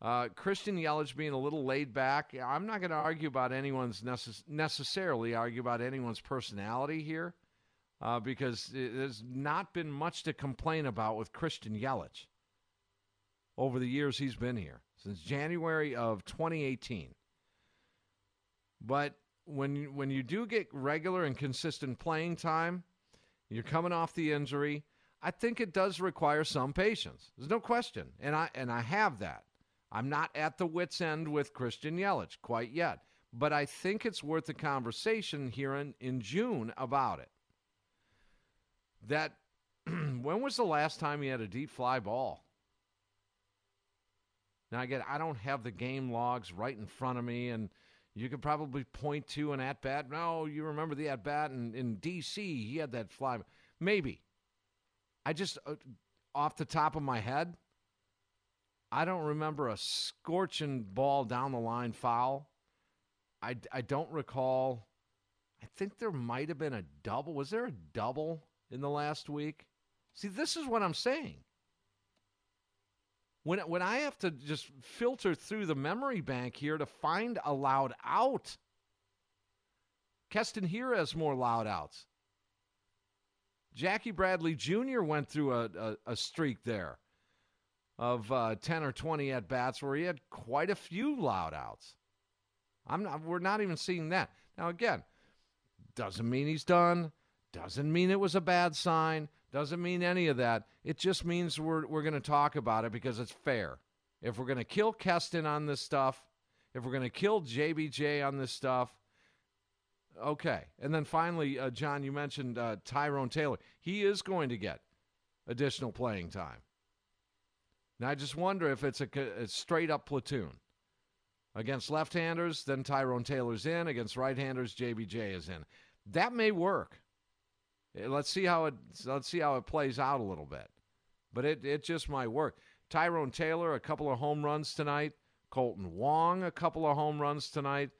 Uh, Christian Yelich being a little laid back. I'm not going to argue about anyone's necess- necessarily argue about anyone's personality here uh, because there's not been much to complain about with Christian Yelich over the years he's been here since January of 2018. But when when you do get regular and consistent playing time, you're coming off the injury. I think it does require some patience. There's no question, and I and I have that. I'm not at the wits end with Christian Yelich quite yet, but I think it's worth a conversation here in, in June about it. That when was the last time he had a deep fly ball? Now again, I don't have the game logs right in front of me, and you could probably point to an at bat. No, you remember the at bat in, in D.C. He had that fly. Maybe. I just, uh, off the top of my head, I don't remember a scorching ball down the line foul. I, I don't recall. I think there might have been a double. Was there a double in the last week? See, this is what I'm saying. When, when I have to just filter through the memory bank here to find a loud out, Keston Hiura has more loud outs. Jackie Bradley Jr. went through a, a, a streak there of uh, 10 or 20 at bats where he had quite a few loud outs. I'm not, we're not even seeing that. Now, again, doesn't mean he's done, doesn't mean it was a bad sign, doesn't mean any of that. It just means we're, we're going to talk about it because it's fair. If we're going to kill Keston on this stuff, if we're going to kill JBJ on this stuff, okay. And then finally, uh, John, you mentioned uh, Tyrone Taylor. He is going to get additional playing time. Now, I just wonder if it's a, a straight up platoon. Against left handers, then Tyrone Taylor's in. Against right handers, JBJ is in. That may work. Eh, let's see how it let's see how it plays out a little bit. But it, it just might work. Tyrone Taylor, a couple of home runs tonight. Kolten Wong, a couple of home runs tonight.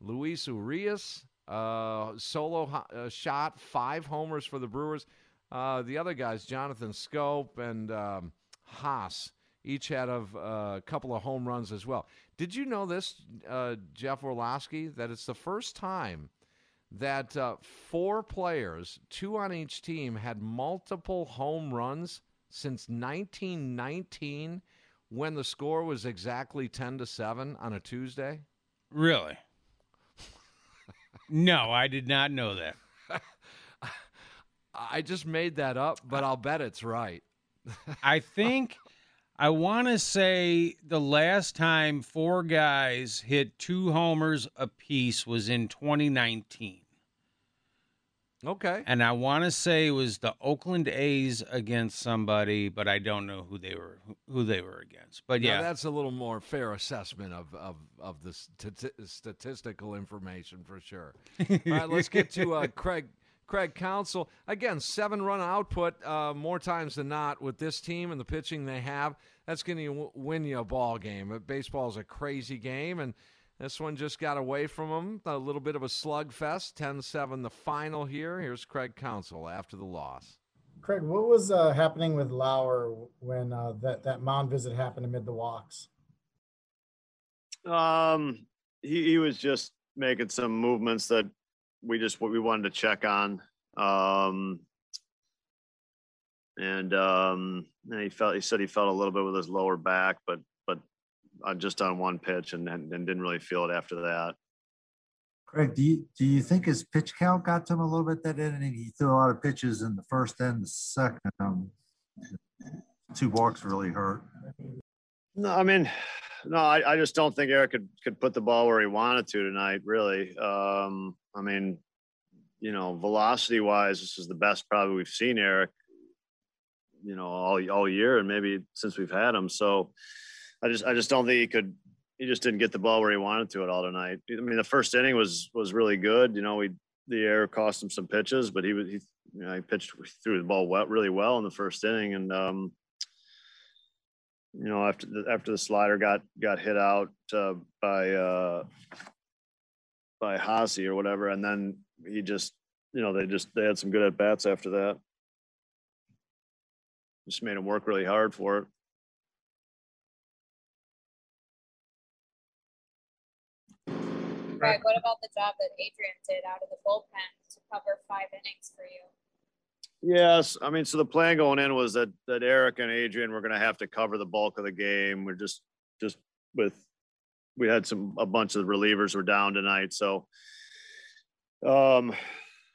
Luis Urias, uh, solo uh, shot, five homers for the Brewers. Uh, the other guys, Jonathan Schoop and um, Haase, each had a uh, couple of home runs as well. Did you know this, uh, Jeff Orlowski, that it's the first time that uh, four players, two on each team, had multiple home runs since 1919 when the score was exactly 10 to 7 on a Tuesday? Really? no, I did not know that. I just made that up, but I'll bet it's right. I think I want to say the last time four guys hit two homers apiece was in 2019. Okay. And I want to say it was the Oakland A's against somebody, but I don't know who they were who they were against. But yeah, now that's a little more fair assessment of of of the st- statistical information for sure. All right, let's get to uh, Craig Craig Counsell again. Seven run output uh, more times than not with this team and the pitching they have. That's going to win you a ball game. Baseball is a crazy game and this one just got away from him. A little bit of a slugfest. 10 7 the final here. Here's Craig Counsell after the loss. Craig, what was uh, happening with Lauer when uh, that, that mound visit happened amid the walks? Um, he, he was just making some movements that we just what we wanted to check on. Um, and um, and he felt he said he felt a little bit with his lower back, but just on one pitch and, and, and didn't really feel it after that. Craig, do you do you think his pitch count got to him a little bit that inning? He threw a lot of pitches in the first and the second. Um, two walks really hurt. No, I mean, no, I, I just don't think Eric could could put the ball where he wanted to tonight. Really, um, I mean, you know, velocity wise, this is the best probably we've seen Eric. You know, all all year and maybe since we've had him. So, I just I just don't think he could he just didn't get the ball where he wanted to at all tonight. I mean, the first inning was was really good. You know, we the air cost him some pitches, but he was he, you know, he pitched threw the ball well, really well in the first inning, and um, you know, after the after the slider got got hit out uh, by uh, by Hossie or whatever, and then he just you know they just they had some good at bats after that. Just made him work really hard for it. Greg, what about the job that Adrian did out of the bullpen to cover five innings for you? Yes, I mean, so the plan going in was that that Eric and Adrian were going to have to cover the bulk of the game. We're just just with we had some a bunch of relievers were down tonight, so um,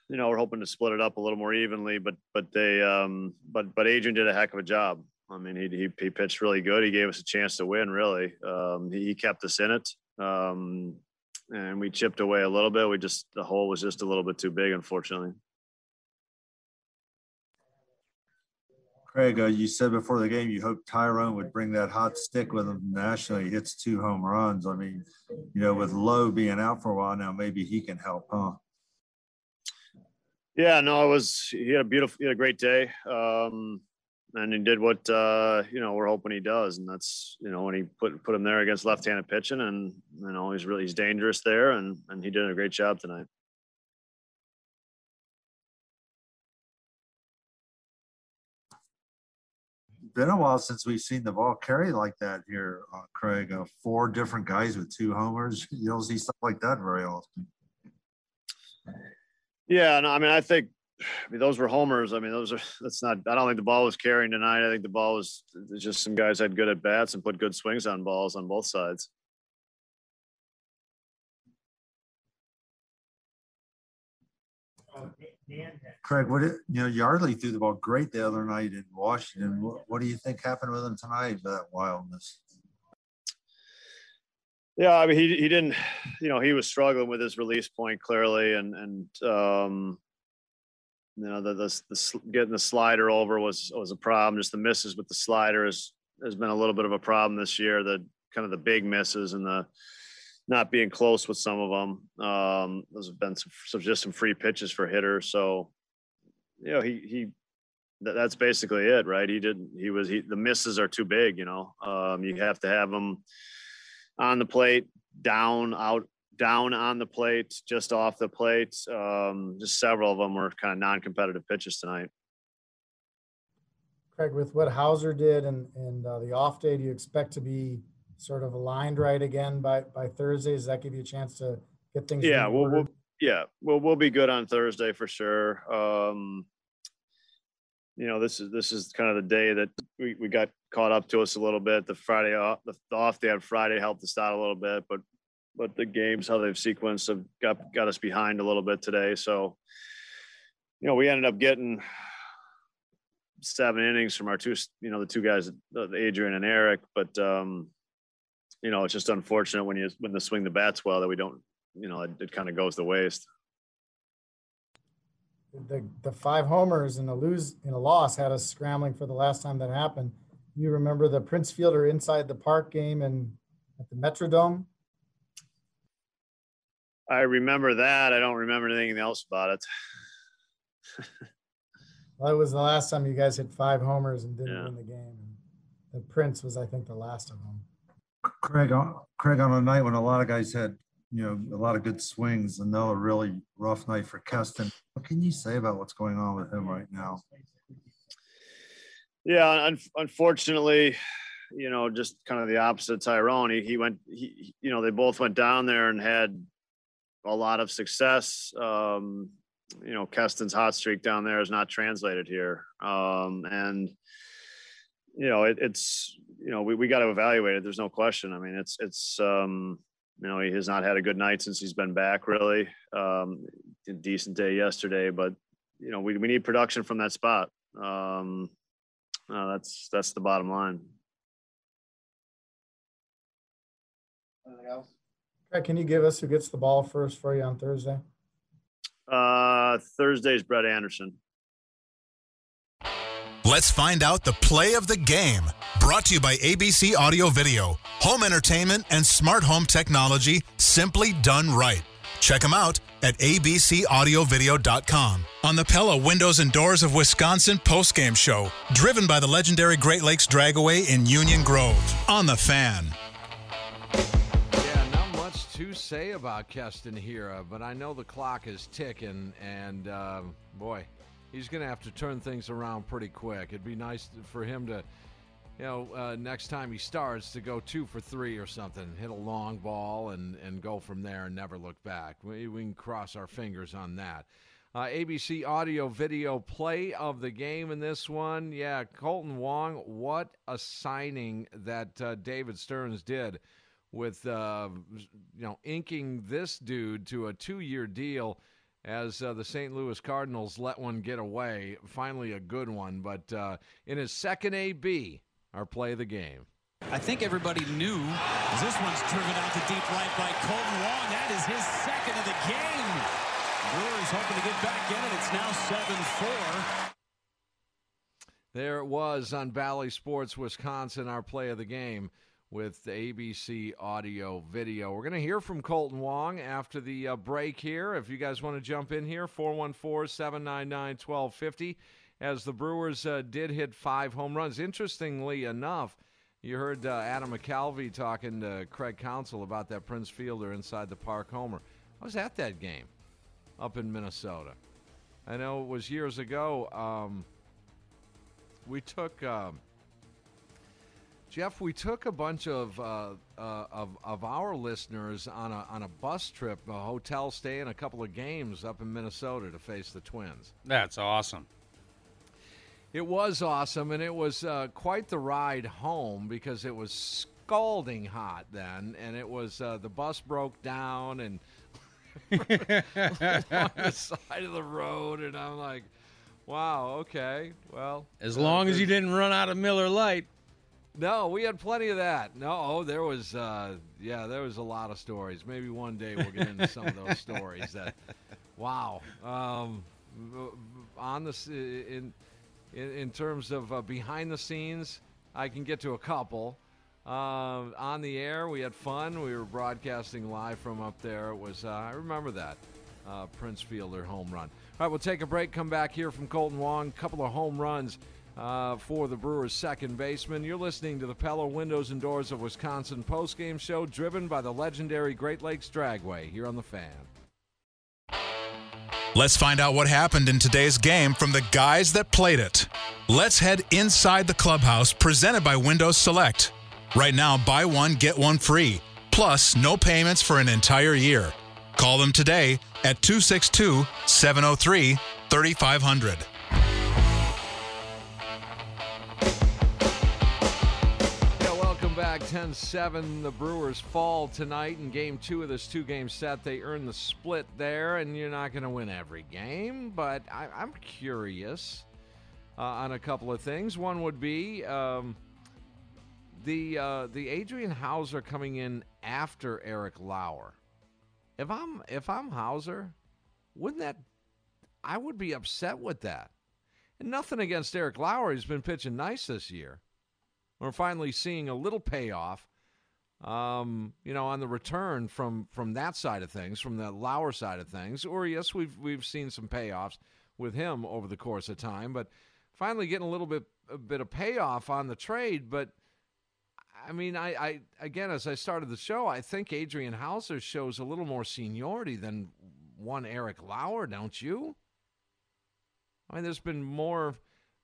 you know, we're hoping to split it up a little more evenly. But but they um, but but Adrian did a heck of a job. I mean, he he, he pitched really good. He gave us a chance to win. Really, um, he, he kept us in it. Um, and we chipped away a little bit. We just the hole was just a little bit too big, unfortunately. Craig, uh, you said before the game you hoped Tyrone would bring that hot stick with him Nashville. He hits two home runs. I mean, you know, with Lowe being out for a while now, maybe he can help, huh? Yeah, no, it was he had a beautiful, he had a great day, um, and he did what uh, you know we're hoping he does, and that's you know when he put put him there against left-handed pitching, and you know he's really he's dangerous there, and and he did a great job tonight. been a while since we've seen the ball carry like that here, uh, Craig. Uh, four different guys with two homers. You don't see stuff like that very often. Yeah, no, I mean, I think I mean, those were homers. I mean, those are that's not. I don't think the ball was carrying tonight. I think the ball was just some guys had good at bats and put good swings on balls on both sides. Craig, what it, you know, Yardley threw the ball great the other night in Washington. What, what do you think happened with him tonight? That wildness. Yeah, I mean, he he didn't, you know, he was struggling with his release point clearly, and and um, you know, the, the the getting the slider over was was a problem. Just the misses with the slider has has been a little bit of a problem this year. The kind of the big misses and the not being close with some of them. Um, those have been some, some just some free pitches for hitters. So, you know, he he that, that's basically it, right? He didn't. He was he the misses are too big. You know, um, you have to have them on the plate, down, out, down on the plate, just off the plate. Um, just several of them were kind of non-competitive pitches tonight. Craig, with what Houser did and and uh, the off day, do you expect to be sort of aligned right again by by Thursday? Does that give you a chance to get things? Yeah, we'll, we'll yeah, we'll we'll be good on Thursday for sure. Um, you know, this is this is kind of the day that we, we got caught up to us a little bit. The Friday off, the, the off day on Friday helped us out a little bit, but but the games how they've sequenced have got got us behind a little bit today. So, you know, we ended up getting seven innings from our two, you know, the two guys, Adrian and Eric. But um, you know, it's just unfortunate when you when the swing the bats well that we don't, you know, it, it kind of goes to waste. The the five homers and a lose in a loss had us scrambling for the last time that happened. You remember the Prince Fielder inside the park game and at the Metrodome? I remember that. I don't remember anything else about it. well, it was the last time you guys hit five homers and didn't yeah. win the game. The Prince was, I think, the last of them. Craig, Craig, on a night when a lot of guys had, you know, a lot of good swings, another really rough night for Keston. What can you say about what's going on with him right now? Yeah, un- unfortunately, you know, just kind of the opposite of Tyrone. He, he went, he, you know, they both went down there and had a lot of success. Um, you know, Keston's hot streak down there is not translated here. Um, and, you know, it, it's, you know, we, we got to evaluate it. There's no question. I mean, it's, it's, um, you know, he has not had a good night since he's been back really. Um, decent day yesterday, but, you know, we, we need production from that spot. Um, uh, that's, that's the bottom line. Anything else? Craig, can you give us who gets the ball first for you on Thursday? Uh, Thursday's Brett Anderson. Let's find out the play of the game. Brought to you by ABC Audio Video, home entertainment and smart home technology simply done right. Check them out at abcaudiovideo.com on the Pella Windows and Doors of Wisconsin postgame show, driven by the legendary Great Lakes Dragaway in Union Grove on the Fan. To say about Keston Hiura, but I know the clock is ticking, and uh, boy, he's going to have to turn things around pretty quick. It'd be nice for him to, you know, uh, next time he starts to go two for three or something, hit a long ball and, and go from there and never look back. We, we can cross our fingers on that. Uh, ABC audio video play of the game in this one. Yeah, Kolten Wong, what a signing that uh, David Stearns did with, uh, you know, inking this dude to a two year deal as uh, the St. Louis Cardinals let one get away. Finally, a good one. But uh, in his second AB, our play of the game. I think everybody knew this one's driven out to deep right by Kolten Wong. That is his second of the game. Brewers hoping to get back in it. It's now 7-4. There it was on Bally Sports Wisconsin, our play of the game with the ABC audio video. We're going to hear from Kolten Wong after the uh, break here. If you guys want to jump in here, 414 799 1250. As the Brewers uh, did hit five home runs. Interestingly enough, you heard uh, Adam McCalvy talking to Craig Counsell about that Prince Fielder inside the park homer. I was at that game up in Minnesota. I know it was years ago. Um, we took. Um, Jeff, we took a bunch of, uh, uh, of of our listeners on a on a bus trip, a hotel stay, and a couple of games up in Minnesota to face the Twins. That's awesome. It was awesome, and it was uh, quite the ride home because it was scalding hot then, and it was uh, the bus broke down and on the side of the road, and I'm like, wow, okay, well, As long as you didn't run out of Miller Lite. No, we had plenty of that. No, there was, uh, yeah, there was a lot of stories. Maybe one day we'll get into some of those stories. That, wow, um, on the in in, in terms of uh, behind the scenes, I can get to a couple. Uh, on the air, we had fun. We were broadcasting live from up there. It was, uh, I remember that uh, Prince Fielder home run. All right, we'll take a break. Come back here from Kolten Wong. Couple of home runs uh, for the Brewers' second baseman. You're listening to the Pella Windows and Doors of Wisconsin postgame show, driven by the legendary Great Lakes Dragway here on the Fan. Let's find out what happened in today's game from the guys that played it. Let's head inside the clubhouse, presented by Windows Select. Right now, buy one, get one free, plus no payments for an entire year. Call them today at 262 703 3500. Welcome 10 7. The Brewers fall tonight in game two of this two game set. They earn the split there, and you're not going to win every game, but I, I'm curious uh, on a couple of things. One would be um, the, uh, the Adrian Houser coming in after Eric Lauer. If I'm if I'm Houser, wouldn't that I would be upset with that. And nothing against Eric Lauer, he's been pitching nice this year. We're finally seeing a little payoff, um, you know, on the return from from that side of things, from the Lauer side of things. Or yes, we've we've seen some payoffs with him over the course of time, but finally getting a little bit a bit of payoff on the trade. But I mean, I, I again, as I started the show, I think Adrian Houser shows a little more seniority than one Eric Lauer, don't you? I mean, there's been more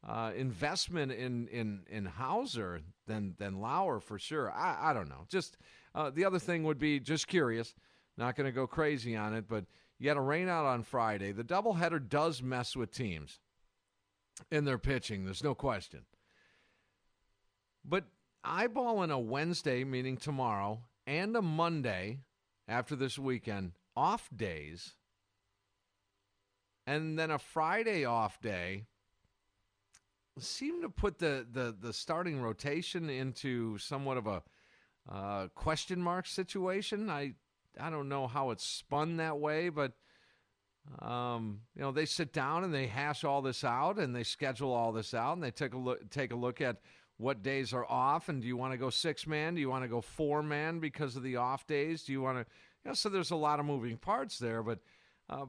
uh, investment in in in Houser than than Lauer for sure. I, I don't know. Just uh, the other thing would be just curious. Not going to go crazy on it, but you had a rain out on Friday. The doubleheader does mess with teams in their pitching. There's no question. But eyeballing a Wednesday, meaning tomorrow, and a Monday after this weekend, off days, and then a Friday off day seem to put the, the, the starting rotation into somewhat of a uh, question mark situation. I I don't know how it's spun that way, but Um, you know, they sit down and they hash all this out and they schedule all this out and they take a look take a look at what days are off and do you want to go six man? Do you want to go four man because of the off days? Do you want to you know, so there's a lot of moving parts there, but uh,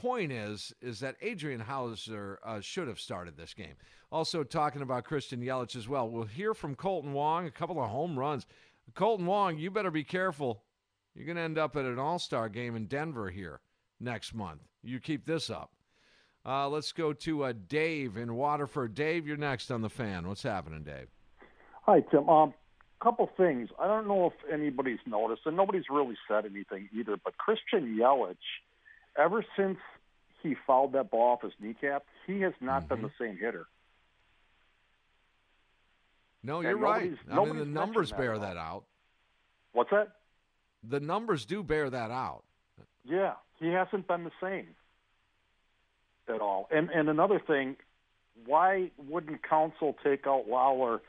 point is is that Adrian Houser uh, should have started this game. Also talking about Christian Yelich as well. We'll hear from Kolten Wong, a couple of home runs. Kolten Wong, you better be careful. You're going to end up at an All-Star game in Denver here next month. You keep this up. Uh, let's go to uh, Dave in Waterford. Dave, you're next on the fan. What's happening, Dave? Hi, Tim. Um, a couple things. I don't know if anybody's noticed, and nobody's really said anything either. But Christian Yelich, ever since he fouled that ball off his kneecap, he has not mm-hmm. been the same hitter. No, you're right. I mean, the numbers bear that out. What's that? The numbers do bear that out. Yeah, he hasn't been the same at all. And and another thing, why wouldn't Counsell take out Lawlar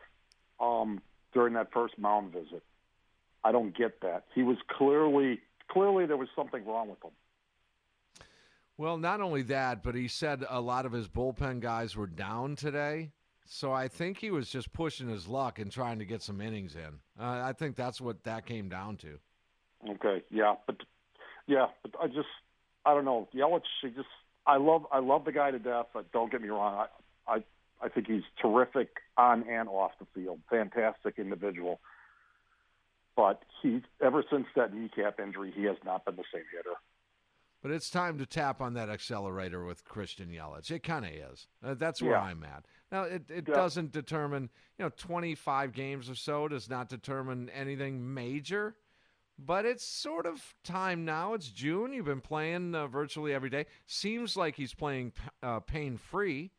um, during that first mound visit? I don't get that. He was clearly clearly there was something wrong with him. Well, not only that, but he said a lot of his bullpen guys were down today. So I think he was just pushing his luck and trying to get some innings in. Uh, I think that's what that came down to. Okay, yeah, but yeah, but I just I don't know. Yelich, he just I love I love the guy to death. But don't get me wrong, I I I think he's terrific on and off the field. Fantastic individual. But he ever since that kneecap injury, he has not been the same hitter. But it's time to tap on that accelerator with Christian Yelich. It kind of is. Uh, that's where yeah. I'm at. Now, it, it yeah. doesn't determine, you know, 25 games or so does not determine anything major but it's sort of time now. It's June. You've been playing uh, virtually every day. Seems like he's playing uh, pain free.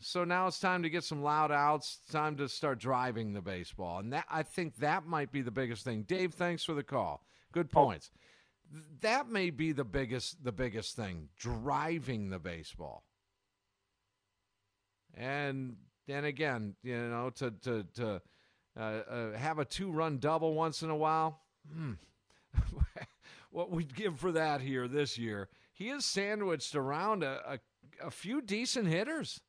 So now it's time to get some loud outs. It's time to start driving the baseball, and that I think that might be the biggest thing. Dave, thanks for the call. Good Oh. That may be the biggest the biggest thing. Driving the baseball. And and again, you know, to to to uh, uh, have a two run double once in a while. Hmm. what we'd give for that here this year. He is sandwiched around a, a, a few decent hitters.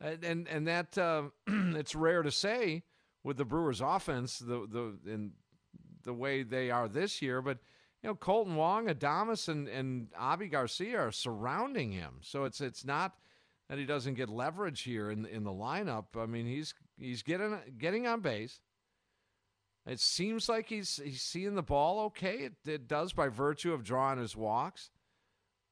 And and, and that uh, it's rare to say with the Brewers offense the the in the way they are this year, but you know Kolten Wong, Adames, and and Avi Garcia are surrounding him, so it's it's not that he doesn't get leverage here in in the lineup. I mean he's he's getting getting on base. It seems like he's he's seeing the ball okay. It, it does by virtue of drawing his walks,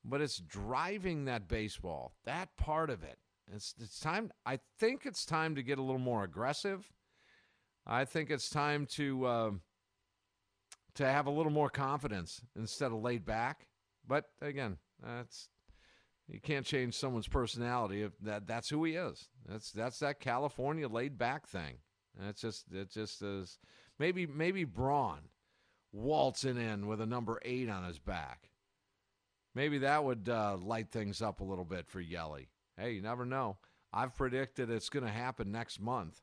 but it's driving that baseball. That part of it. It's it's time. I think it's time to get a little more aggressive. I think it's time to uh, to have a little more confidence instead of laid back. But again, that's you can't change someone's personality if that that's who he is. That's that's that California laid back thing. That's just it just is maybe maybe Braun waltzing in with a number eight on his back. Maybe that would uh, light things up a little bit for Yelly. Hey, you never know. I've predicted it's going to happen next month.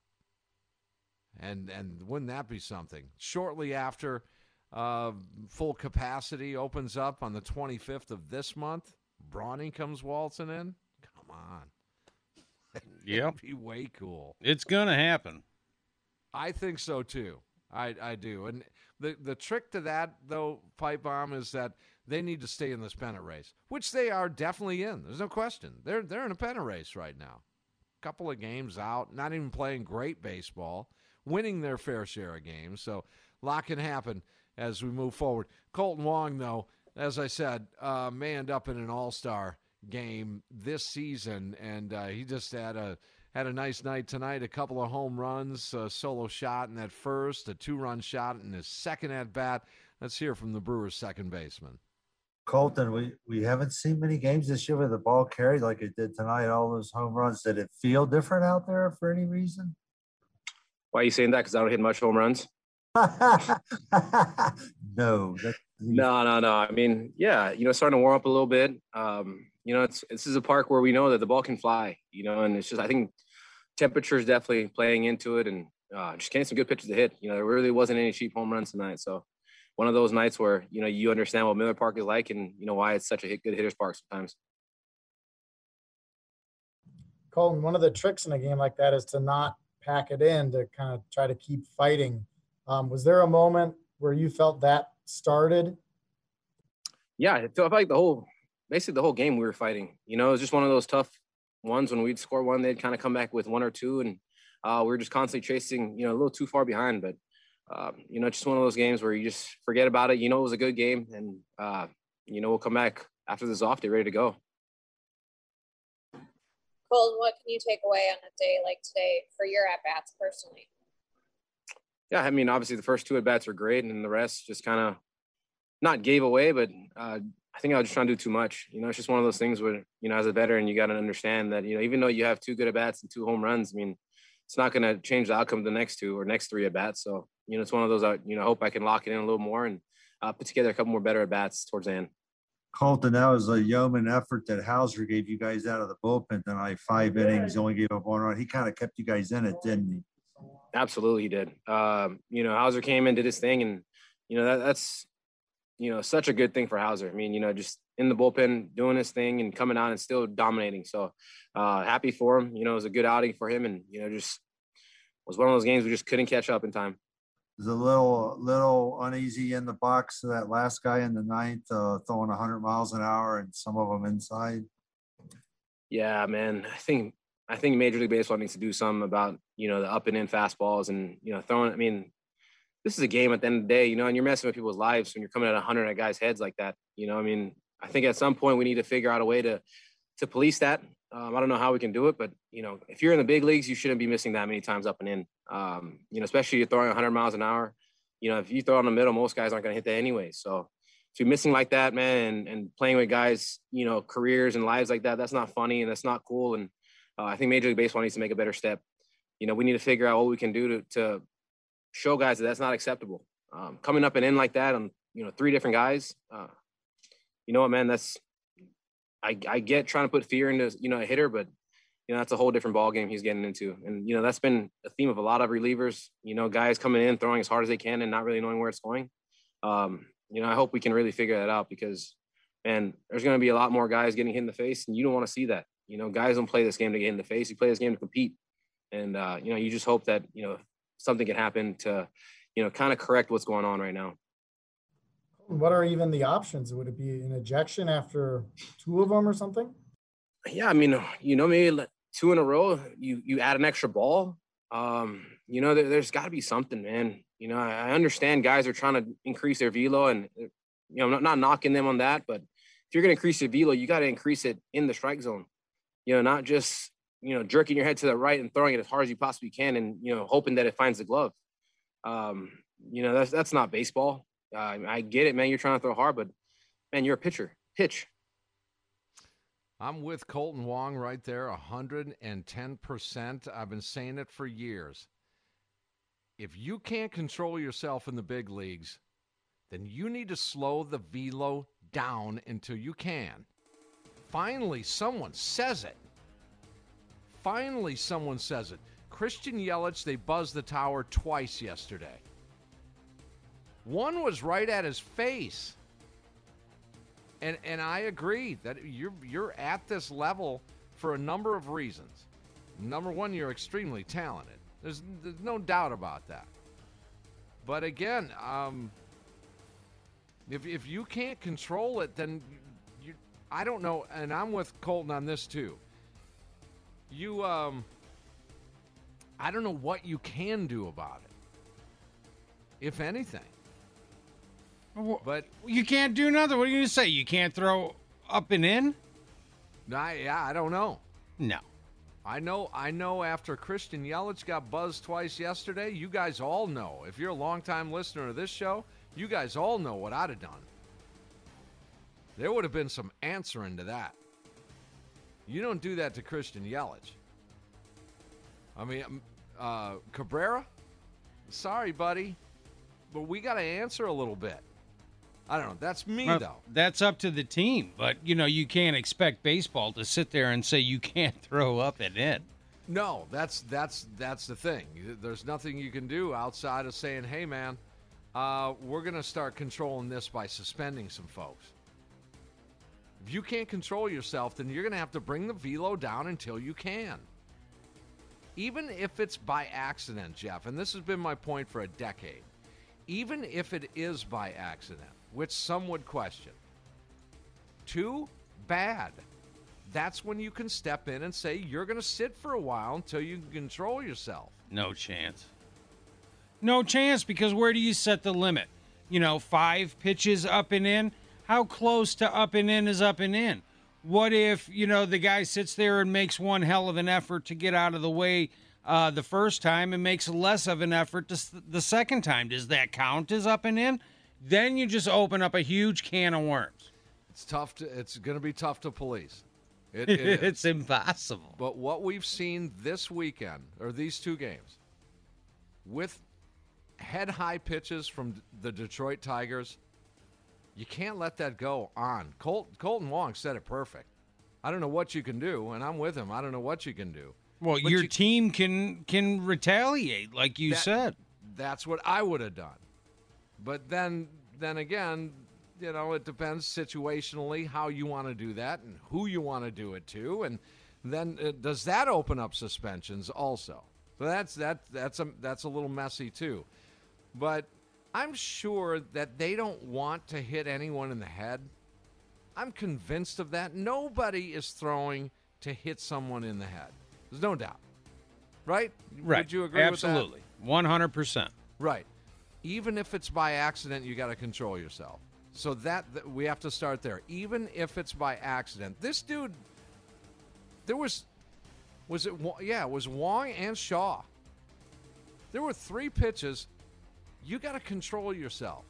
And and wouldn't that be something? Shortly after uh, full capacity opens up on the 25th of this month, Brawny comes waltzing in. Come on. Yep. be way cool. It's going to happen. I think so too. I, I do. And the the trick to that though, pipe bomb, is that they need to stay in this pennant race, which they are definitely in. There's no question. They're they're in a pennant race right now. Couple of games out, not even playing great baseball, winning their fair share of games. So a lot can happen as we move forward. Kolten Wong, though, as I said, uh, may end up in an All Star game this season, and uh, he just had a had a nice night tonight. A couple of home runs, a solo shot in that first, a two run shot in his second at bat. Let's hear from the Brewers' second baseman. Colton, we, we haven't seen many games this year with the ball carried like it did tonight. All those home runs. Did it feel different out there for any reason? Why are you saying that? Because I don't hit much home runs. no. That, No, no, no. I mean, yeah, you know, starting to warm up a little bit. Um, you know, it's this is a park where we know that the ball can fly. You know, and it's just I think temperature is definitely playing into it, and uh, just getting some good pitches to hit. You know, there really wasn't any cheap home runs tonight, so one of those nights where you know you understand what Miller Park is like, and you know why it's such a hit, good hitters park sometimes. Kolten, one of the tricks in a game like that is to not pack it in to kind of try to keep fighting. Um, was there a moment where you felt that started? Yeah, I felt like the whole, basically the whole game we were fighting. You know, it was just one of those tough ones when we'd score one, they'd kind of come back with one or two, and uh, we were just constantly chasing, you know, a little too far behind. But um, you know, just one of those games where you just forget about it. You know, it was a good game, and uh, you know, we'll come back after this off day ready to go. Kolten, what can you take away on a day like today for your at bats personally? Yeah, I mean, obviously the first two at bats were great, and then the rest just kind of not gave away, but uh, I think I was just trying to do too much. You know, it's just one of those things where you know, as a veteran, you got to understand that you know, even though you have two good at bats and two home runs, I mean, it's not going to change the outcome of the next two or next three at bats. So you know, it's one of those. I you know, hope I can lock it in a little more and uh, put together a couple more better at bats towards the end. Kolten, that was a yeoman effort that Houser gave you guys out of the bullpen tonight. Five innings, only gave up one run. He kind of kept you guys in it, didn't he? Absolutely, he did. Um, you know, Houser came in, did his thing, and you know that, that's you know such a good thing for Houser. I mean, you know, just in the bullpen, doing his thing, and coming out and still dominating. So uh, happy for him. You know, it was a good outing for him, and you know, just was one of those games we just couldn't catch up in time was a little little uneasy in the box. That last guy in the ninth uh, throwing 100 miles an hour, and some of them inside. Yeah, man. I think I think Major League Baseball needs to do something about you know the up and in fastballs and you know throwing. I mean, this is a game at the end of the day, you know, and you're messing with people's lives when you're coming at 100 at guys' heads like that. You know, I mean, I think at some point we need to figure out a way to to police that. Um, I don't know how we can do it, but you know, if you're in the big leagues, you shouldn't be missing that many times up and in. Um, you know, especially you're throwing 100 miles an hour. You know, if you throw in the middle, most guys aren't going to hit that anyway. So, to be missing like that, man, and, and playing with guys, you know, careers and lives like that, that's not funny and that's not cool. And uh, I think Major League Baseball needs to make a better step. You know, we need to figure out what we can do to, to show guys that that's not acceptable. Um, coming up and in like that on, you know, three different guys, uh, you know what, man, that's, I, I get trying to put fear into, you know, a hitter, but you know, that's a whole different ball game he's getting into. And, you know, that's been a theme of a lot of relievers, you know, guys coming in, throwing as hard as they can and not really knowing where it's going. Um, you know, I hope we can really figure that out because, man, there's going to be a lot more guys getting hit in the face and you don't want to see that. You know, guys don't play this game to get in the face. You play this game to compete. And, uh, you know, you just hope that, you know, something can happen to, you know, kind of correct what's going on right now. What are even the options? Would it be an ejection after two of them or something? Yeah, I mean, you know, maybe two in a row, you you add an extra ball. Um, you know, there, has got to be something, man. You know, I, understand guys are trying to increase their velo, and you know, I'm not, not knocking them on that, but if you're going to increase your velo, you got to increase it in the strike zone. You know, not just you know jerking your head to the right and throwing it as hard as you possibly can, and you know, hoping that it finds the glove. Um, you know, that's that's not baseball. Uh, I get it, man. You're trying to throw hard, but man, you're a pitcher. Pitch. I'm with Kolten Wong right there, 110%. I've been saying it for years. If you can't control yourself in the big leagues, then you need to slow the velo down until you can. Finally, someone says it. Finally, someone says it. Christian Yelich, they buzzed the tower twice yesterday. One was right at his face. And and I agree that you're you're at this level for a number of reasons. Number one, you're extremely talented. There's there's no doubt about that. But again, um, if if you can't control it, then you, I don't know. And I'm with Kolten on this too. You um, I don't know what you can do about it, if anything. But you can't do nothing. What are you going to say? You can't throw up and in? I, yeah, I don't know. No. I know. I know. After Christian Yelich got buzzed twice yesterday, you guys all know. If you're a longtime listener of this show, you guys all know what I'd have done. There would have been some answering to that. You don't do that to Christian Yelich. I mean, um, uh, Cabrera. Sorry, buddy, but we got to answer a little bit. I don't know. That's me well, though. That's up to the team, but you know you can't expect baseball to sit there and say you can't throw up and in. No, that's that's that's the thing. There's nothing you can do outside of saying, "Hey, man, uh, we're going to start controlling this by suspending some folks. If you can't control yourself, then you're going to have to bring the velo down until you can. Even if it's by accident, Jeff, and this has been my point for a decade, even if it is by accident, which some would question, too bad. That's when you can step in and say you're going to sit for a while until you can control yourself. No chance. No chance because where do you set the limit? You know, five pitches up and in. How close to up and in is up and in? What if, you know, the guy sits there and makes one hell of an effort to get out of the way uh, the first time and makes less of an effort to, the second time? Does that count as up and in? Then you just open up a huge can of worms. It's tough to. It's going to be tough to police. It, it it's impossible. But what we've seen this weekend, or these two games, with head high pitches from the Detroit Tigers, you can't let that go on. Colt, Kolten Wong said it perfect. I don't know what you can do, and I'm with him. I don't know what you can do. Well, But your you- team can can retaliate, like you That- said. That's what I would have done. But then, then again, you know, it depends situationally how you want to do that and who you want to do it to, and then uh, does that open up suspensions also? So that's that that's a that's a little messy too. But I'm sure that they don't want to hit anyone in the head. I'm convinced of that. Nobody is throwing to hit someone in the head. There's no doubt. Right? Right. Would you agree Absolutely. with that? One hundred percent. Right. Even if it's by accident, you got to control yourself. So that, that we have to start there. Even if it's by accident, this dude, there was, was it? Yeah, it was Wong and Shaw. There were three pitches. You got to control yourself.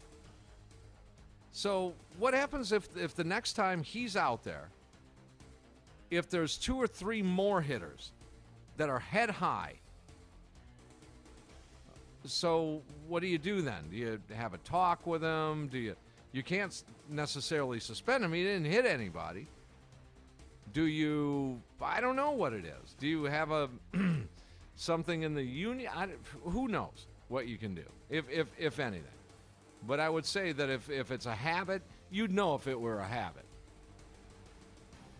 So what happens if if the next time he's out there, if there's two or three more hitters that are head high? So what do you do then? Do you have a talk with him? Do you you can't necessarily suspend him. He didn't hit anybody. Do you I don't know what it is. Do you have a something in the union? I, who knows what you can do if if if anything. But I would say that if if it's a habit, you'd know if it were a habit.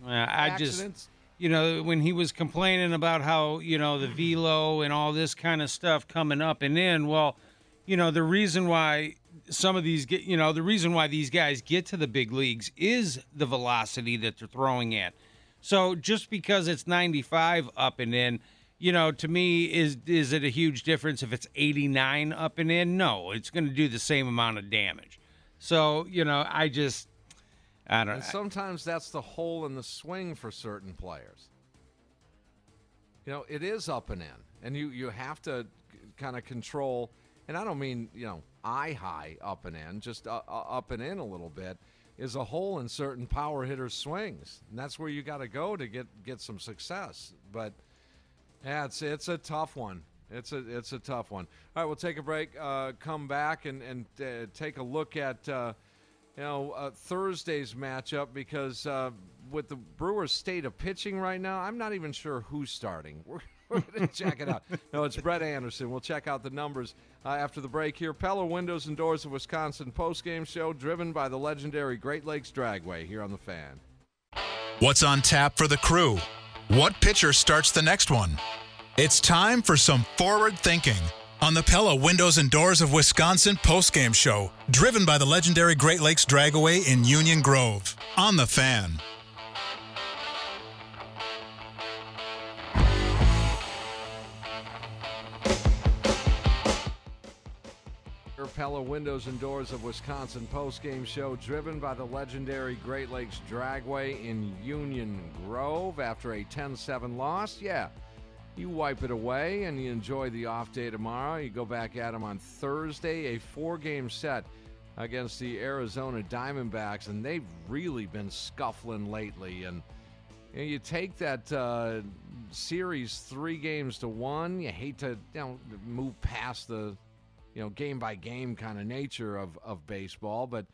Yeah, I just, you know, when he was complaining about how, you know, the velo and all this kind of stuff coming up and in, well, you know, the reason why some of these get, you know, the reason why these guys get to the big leagues is the velocity that they're throwing at. So just because it's 95 up and in, you know, to me, is is it a huge difference if it's 89 up and in? No, it's going to do the same amount of damage. So, you know, I just, I don't And sometimes that's the hole in the swing for certain players. You know, it is up and in, and you you have to kind of control. And I don't mean you know eye high up and in, just uh, uh, up and in a little bit. Is a hole in certain power hitters' swings, and that's where you got to go to get get some success. But yeah, it's it's a tough one. It's a it's a tough one. All right, we'll take a break. Uh, come back and and uh, take a look at uh, you know uh, Thursday's matchup because uh, with the Brewers' state of pitching right now, I'm not even sure who's starting. We're, we're going to check it out. No, it's Brett Anderson. We'll check out the numbers uh, after the break here. Pella Windows and Doors of Wisconsin postgame show driven by the legendary Great Lakes Dragway here on the Fan. What's on tap for the crew? What pitcher starts the next one? It's time for some forward thinking on the Pella Windows and Doors of Wisconsin postgame show, driven by the legendary Great Lakes Dragway in Union Grove. On the fan. Your Pella Windows and Doors of Wisconsin postgame show driven by the legendary Great Lakes Dragway in Union Grove after a 10-7 loss. Yeah, you wipe it away and you enjoy the off day tomorrow. You go back at them on Thursday, a four-game set against the Arizona Diamondbacks, and they've really been scuffling lately. And you, know, you take that uh, series three games to one. You hate to you know move past the you know game by game kind of nature of of baseball, but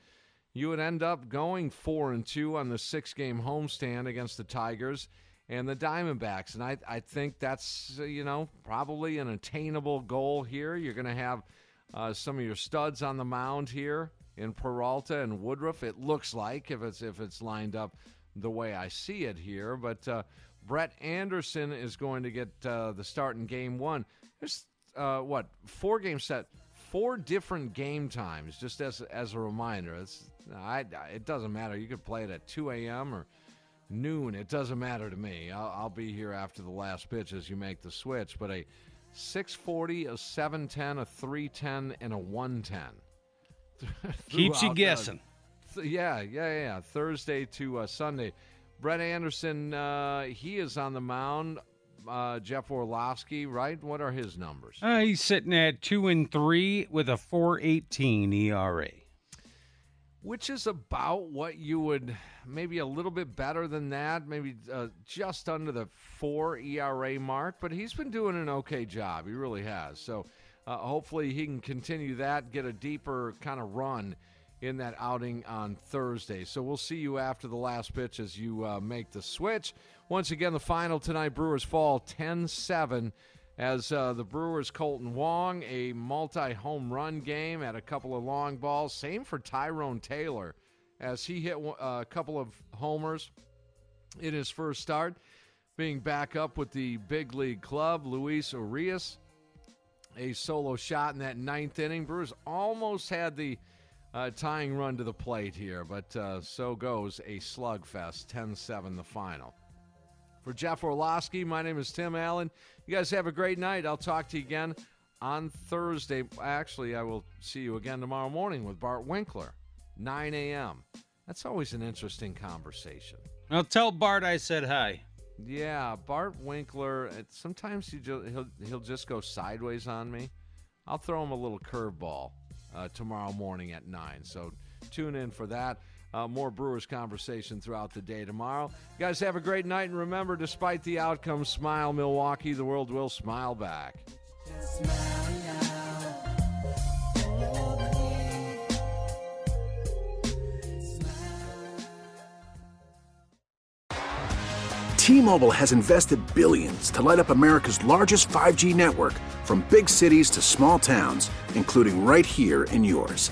you would end up going four and two on the six game homestand against the Tigers and the Diamondbacks, and I I think that's uh, you know probably an attainable goal here. You're going to have uh, some of your studs on the mound here in Peralta and Woodruff. It looks like if it's if it's lined up the way I see it here, but uh, Brett Anderson is going to get uh, the start in Game One. There's uh, what four game set, four different game times. Just as as a reminder, it's I, it doesn't matter. You could play it at 2 a.m. or noon. It doesn't matter to me. I'll, I'll be here after the last pitch as you make the switch. But a 640, a 710, a 310, and a 110. Keeps you guessing. th- yeah, yeah, yeah. Thursday to uh, Sunday. Brett Anderson, uh, he is on the mound. Uh, Jeff Orlovsky, right? What are his numbers? Uh, he's sitting at two and three with a 4.18 ERA. which is about what you would maybe a little bit better than that, maybe uh, just under the four ERA mark. But he's been doing an okay job. He really has. So uh, hopefully he can continue that, get a deeper kind of run in that outing on Thursday. So we'll see you after the last pitch as you uh, make the switch. Once again, the final tonight Brewers fall 10 7 as uh, the Brewers Kolten Wong, a multi home run game at a couple of long balls. Same for Tyrone Taylor as he hit uh, a couple of homers in his first start, being back up with the big league club. Luis Urias, a solo shot in that ninth inning. Brewers almost had the uh, tying run to the plate here, but uh, so goes a slugfest 10 7 the final. For Jeff Orlowski, my name is Tim Allen. You guys have a great night. I'll talk to you again on Thursday. Actually, I will see you again tomorrow morning with Bart Winkler, 9 a.m. That's always an interesting conversation. Now tell Bart I said hi. Yeah, Bart Winkler. Sometimes he ju- he'll he'll just go sideways on me. I'll throw him a little curveball uh, tomorrow morning at nine. So tune in for that. Uh, more Brewers conversation throughout the day tomorrow. You guys have a great night, and remember, despite the outcome, smile, Milwaukee. The world will smile back. T-Mobile has invested billions to light up America's largest 5G network from big cities to small towns, including right here in yours.